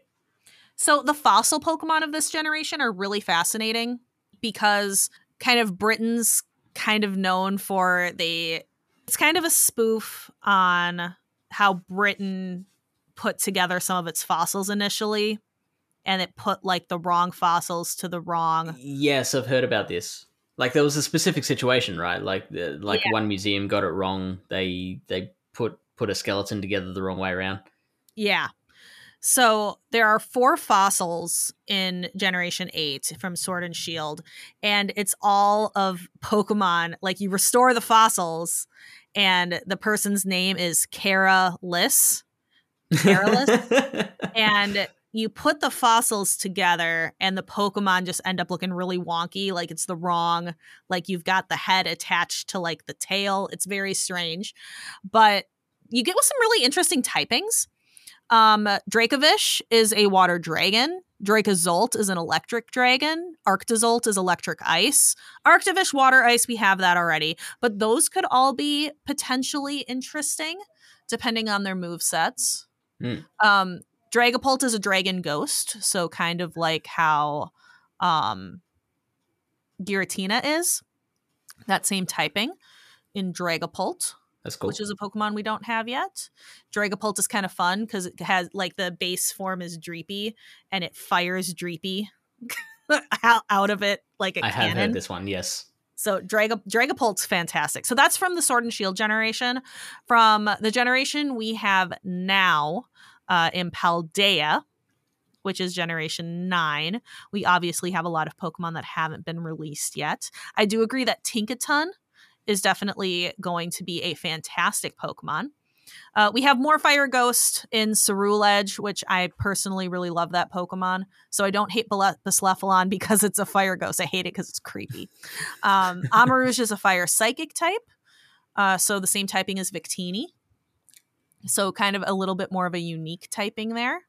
B: So the fossil Pokemon of this generation are really fascinating because kind of Britain's kind of known for the it's kind of a spoof on how Britain put together some of its fossils initially and it put like the wrong fossils to the wrong
A: yes i've heard about this. Like there was a specific situation right? Like uh, like yeah. one museum got it wrong. They they put put a skeleton together the wrong way around.
B: Yeah. So there are four fossils in generation 8 from sword and shield and it's all of pokemon. Like you restore the fossils and the person's name is Cara Liss careless. and you put the fossils together and the Pokemon just end up looking really wonky. Like it's the wrong, like you've got the head attached to like the tail. It's very strange. But you get with some really interesting typings. Um, Dracovish is a water dragon. Dracozolt is an electric dragon. Arctozolt is electric ice. Arctovish, water ice, we have that already. But those could all be potentially interesting depending on their move sets. Mm. Um, Dragapult is a dragon ghost, so kind of like how um, Giratina is. That same typing in Dragapult.
A: That's cool.
B: Which is a Pokemon we don't have yet. Dragapult is kind of fun because it has like the base form is Dreepy and it fires Dreepy out of it like a I cannon. have heard
A: this one, yes.
B: So Drag- Dragapult's fantastic. So that's from the Sword and Shield generation. From the generation we have now uh, in Paldea, which is generation 9, we obviously have a lot of Pokemon that haven't been released yet. I do agree that Tinkaton is definitely going to be a fantastic Pokemon. Uh, we have more Fire Ghost in Ceruledge, which I personally really love that Pokemon. So I don't hate Blacephalon because it's a Fire Ghost. I hate it because it's creepy. Um, Armarouge is a Fire Psychic type. Uh, so the same typing as Victini. So kind of a little bit more of a unique typing there.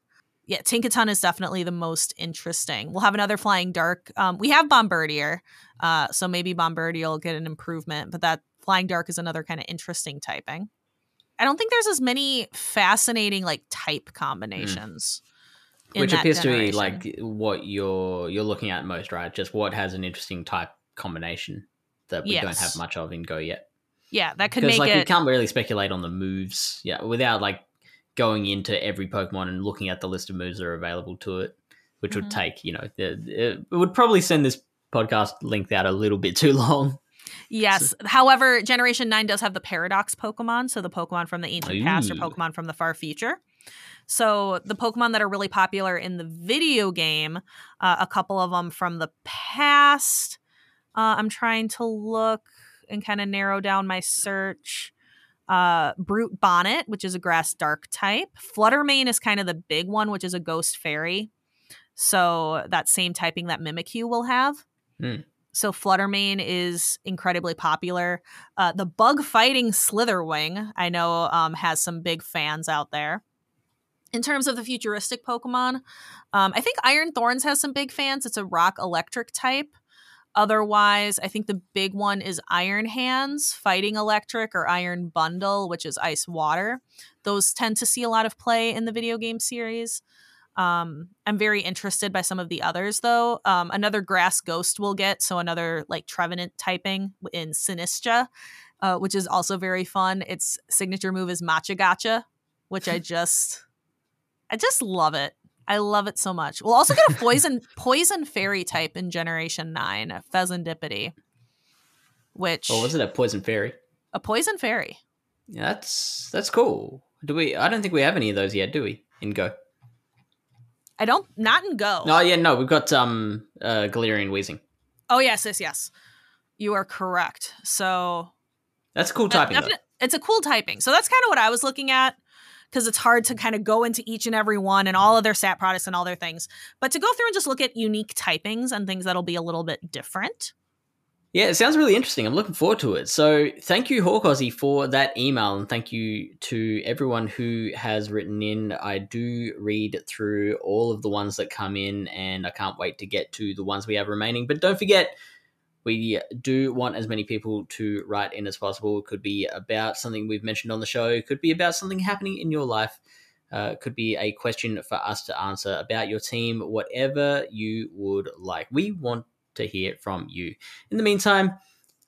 B: Yeah, Tinkaton is definitely the most interesting. We'll have another Flying Dark. Um, we have Bombirdier, uh, so maybe Bombirdier will get an improvement, but that Flying Dark is another kind of interesting typing. I don't think there's as many fascinating like type combinations.
A: Mm. Which appears generation. to be like what you're you're looking at most, right? Just what has an interesting type combination that we yes. don't have much of in Go yet.
B: Yeah, that could make
A: like
B: it...
A: you can't really speculate on the moves, yeah, without like going into every Pokemon and looking at the list of moves that are available to it, which mm-hmm. would take you know it would probably send this podcast length out a little bit too long.
B: Yes. However, Generation 9 does have the Paradox Pokemon, so the Pokemon from the ancient Ooh. past or Pokemon from the far future. So the Pokemon that are really popular in the video game, uh, a couple of them from the past. Uh, I'm trying to look and kind of narrow down my search. Uh, Brute Bonnet, which is a grass dark type. Flutter Mane is kind of the big one, which is a ghost fairy. So that same typing that Mimikyu will have. Mm. So Flutter Mane is incredibly popular. Uh, the bug fighting Slither Wing, I know, um, has some big fans out there. In terms of the futuristic Pokemon, um, I think Iron Thorns has some big fans. It's a rock electric type. Otherwise, I think the big one is Iron Hands, Fighting Electric, or Iron Bundle, which is ice water. Those tend to see a lot of play in the video game series. Um, I'm very interested by some of the others though. Um, another grass ghost will get, so another like Trevenant typing in Sinistcha, uh, which is also very fun. Its signature move is Matcha Gotcha, which I just, I just love it. I love it so much. We'll also get a poison poison fairy type in Generation Nine, Fezandipiti. Which
A: oh, was it a poison fairy?
B: A poison fairy.
A: Yeah, that's that's cool. Do we? I don't think we have any of those yet, do we? In Go.
B: I don't. Not in Go.
A: Oh yeah, no, we've got um uh Galarian Weezing.
B: Oh yes, yes, yes. You are correct. So
A: that's cool typing.
B: it's a cool typing. So that's kind of what I was looking at because it's hard to kind of go into each and every one and all of their stat products and all their things. But to go through and just look at unique typings and things that'll be a little bit different.
A: Yeah, it sounds really interesting. I'm looking forward to it. So, thank you, Hawk Aussie, for that email, and thank you to everyone who has written in. I do read through all of the ones that come in, and I can't wait to get to the ones we have remaining. But don't forget, we do want as many people to write in as possible. It could be about something we've mentioned on the show, it could be about something happening in your life, uh, could be a question for us to answer about your team, whatever you would like. We want to hear from you. In the meantime,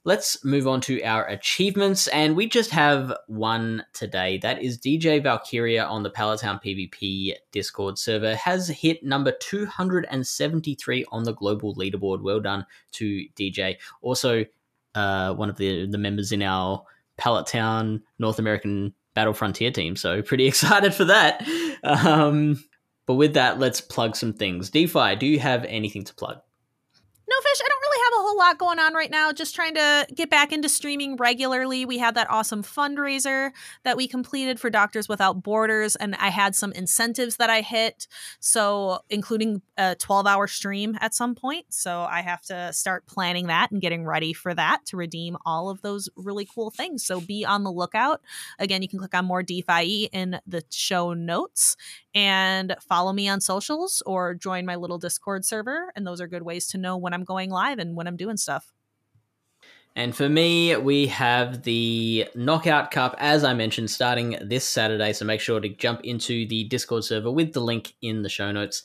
A: let's move on to our achievements. And we just have one today. That is DJ Valkyria on the Palatown PvP Discord server has hit number 273 on the global leaderboard. Well done to DJ. Also, uh, one of the, the members in our Palatown North American Battle Frontier team. So pretty excited for that. Um, but with that, let's plug some things. DPhiE, do you have anything to plug?
B: No, Fish, I don't really have a whole lot going on right now. Just trying to get back into streaming regularly. We had that awesome fundraiser that we completed for Doctors Without Borders, and I had some incentives that I hit. So, including a 12 hour stream at some point. So, I have to start planning that and getting ready for that to redeem all of those really cool things. So, be on the lookout. Again, you can click on more DPhiE in the show notes and follow me on socials or join my little Discord server. And those are good ways to know when I'm going live and when I'm doing stuff.
A: And for me, we have the Knockout Cup, as I mentioned, starting this Saturday. So make sure to jump into the Discord server with the link in the show notes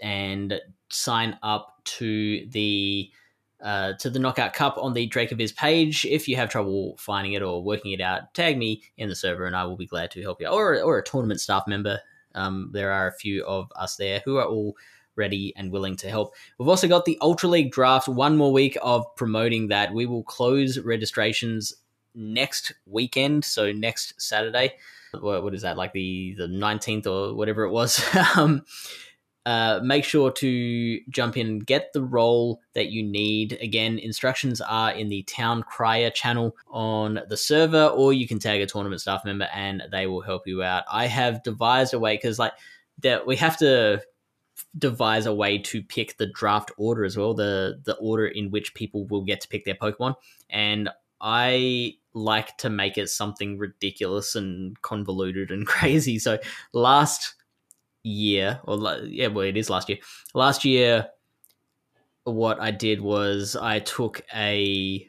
A: and sign up to the uh, to the Knockout Cup on the Drake of Dracoviz page. If you have trouble finding it or working it out, tag me in the server and I will be glad to help you. Or, or a tournament staff member um, there are a few of us there who are all ready and willing to help. We've also got the Ultra League draft, one more week of promoting that. We will close registrations next weekend, so next Saturday. What, what is that, like the, the 19th or whatever it was? um, uh, make sure to jump in and get the role that you need. Again, instructions are in the Town Crier channel on the server, or you can tag a tournament staff member and they will help you out. I have devised a way because, like, that we have to devise a way to pick the draft order as well, the the order in which people will get to pick their Pokemon, and I like to make it something ridiculous and convoluted and crazy. So last year, or yeah, well, it is last year. Last year, what I did was I took a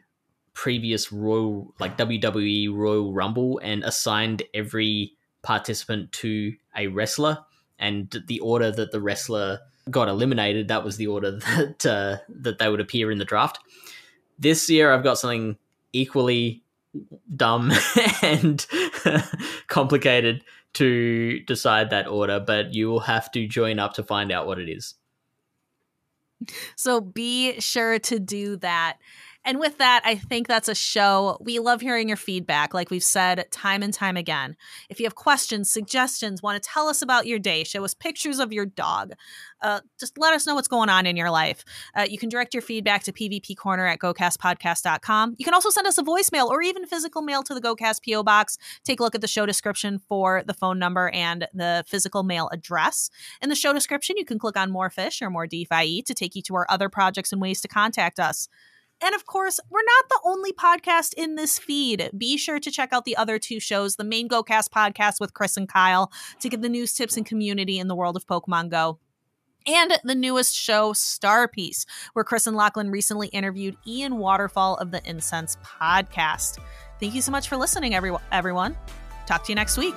A: previous Royal, like WWE Royal Rumble, and assigned every participant to a wrestler, and the order that the wrestler got eliminated, that was the order that uh, that they would appear in the draft. This year, I've got something equally dumb and complicated to decide that order, but you will have to join up to find out what it is.
B: So be sure to do that. And with that, I think that's a show. We love hearing your feedback, like we've said time and time again. If you have questions, suggestions, want to tell us about your day, show us pictures of your dog, uh, just let us know what's going on in your life. Uh, you can direct your feedback to PvP Corner at gocastpodcast.com. You can also send us a voicemail or even physical mail to the GoCast PO Box. Take a look at the show description for the phone number and the physical mail address. In the show description, you can click on More Fish or More DPhiE to take you to our other projects and ways to contact us. And of course, we're not the only podcast in this feed. Be sure to check out the other two shows the main GoCast podcast with Chris and Kyle to get the news, tips, and community in the world of Pokemon Go. And the newest show, Star Piece, where Chris and Lachlan recently interviewed Ian Waterfall of the Incense podcast. Thank you so much for listening, every- everyone. Talk to you next week.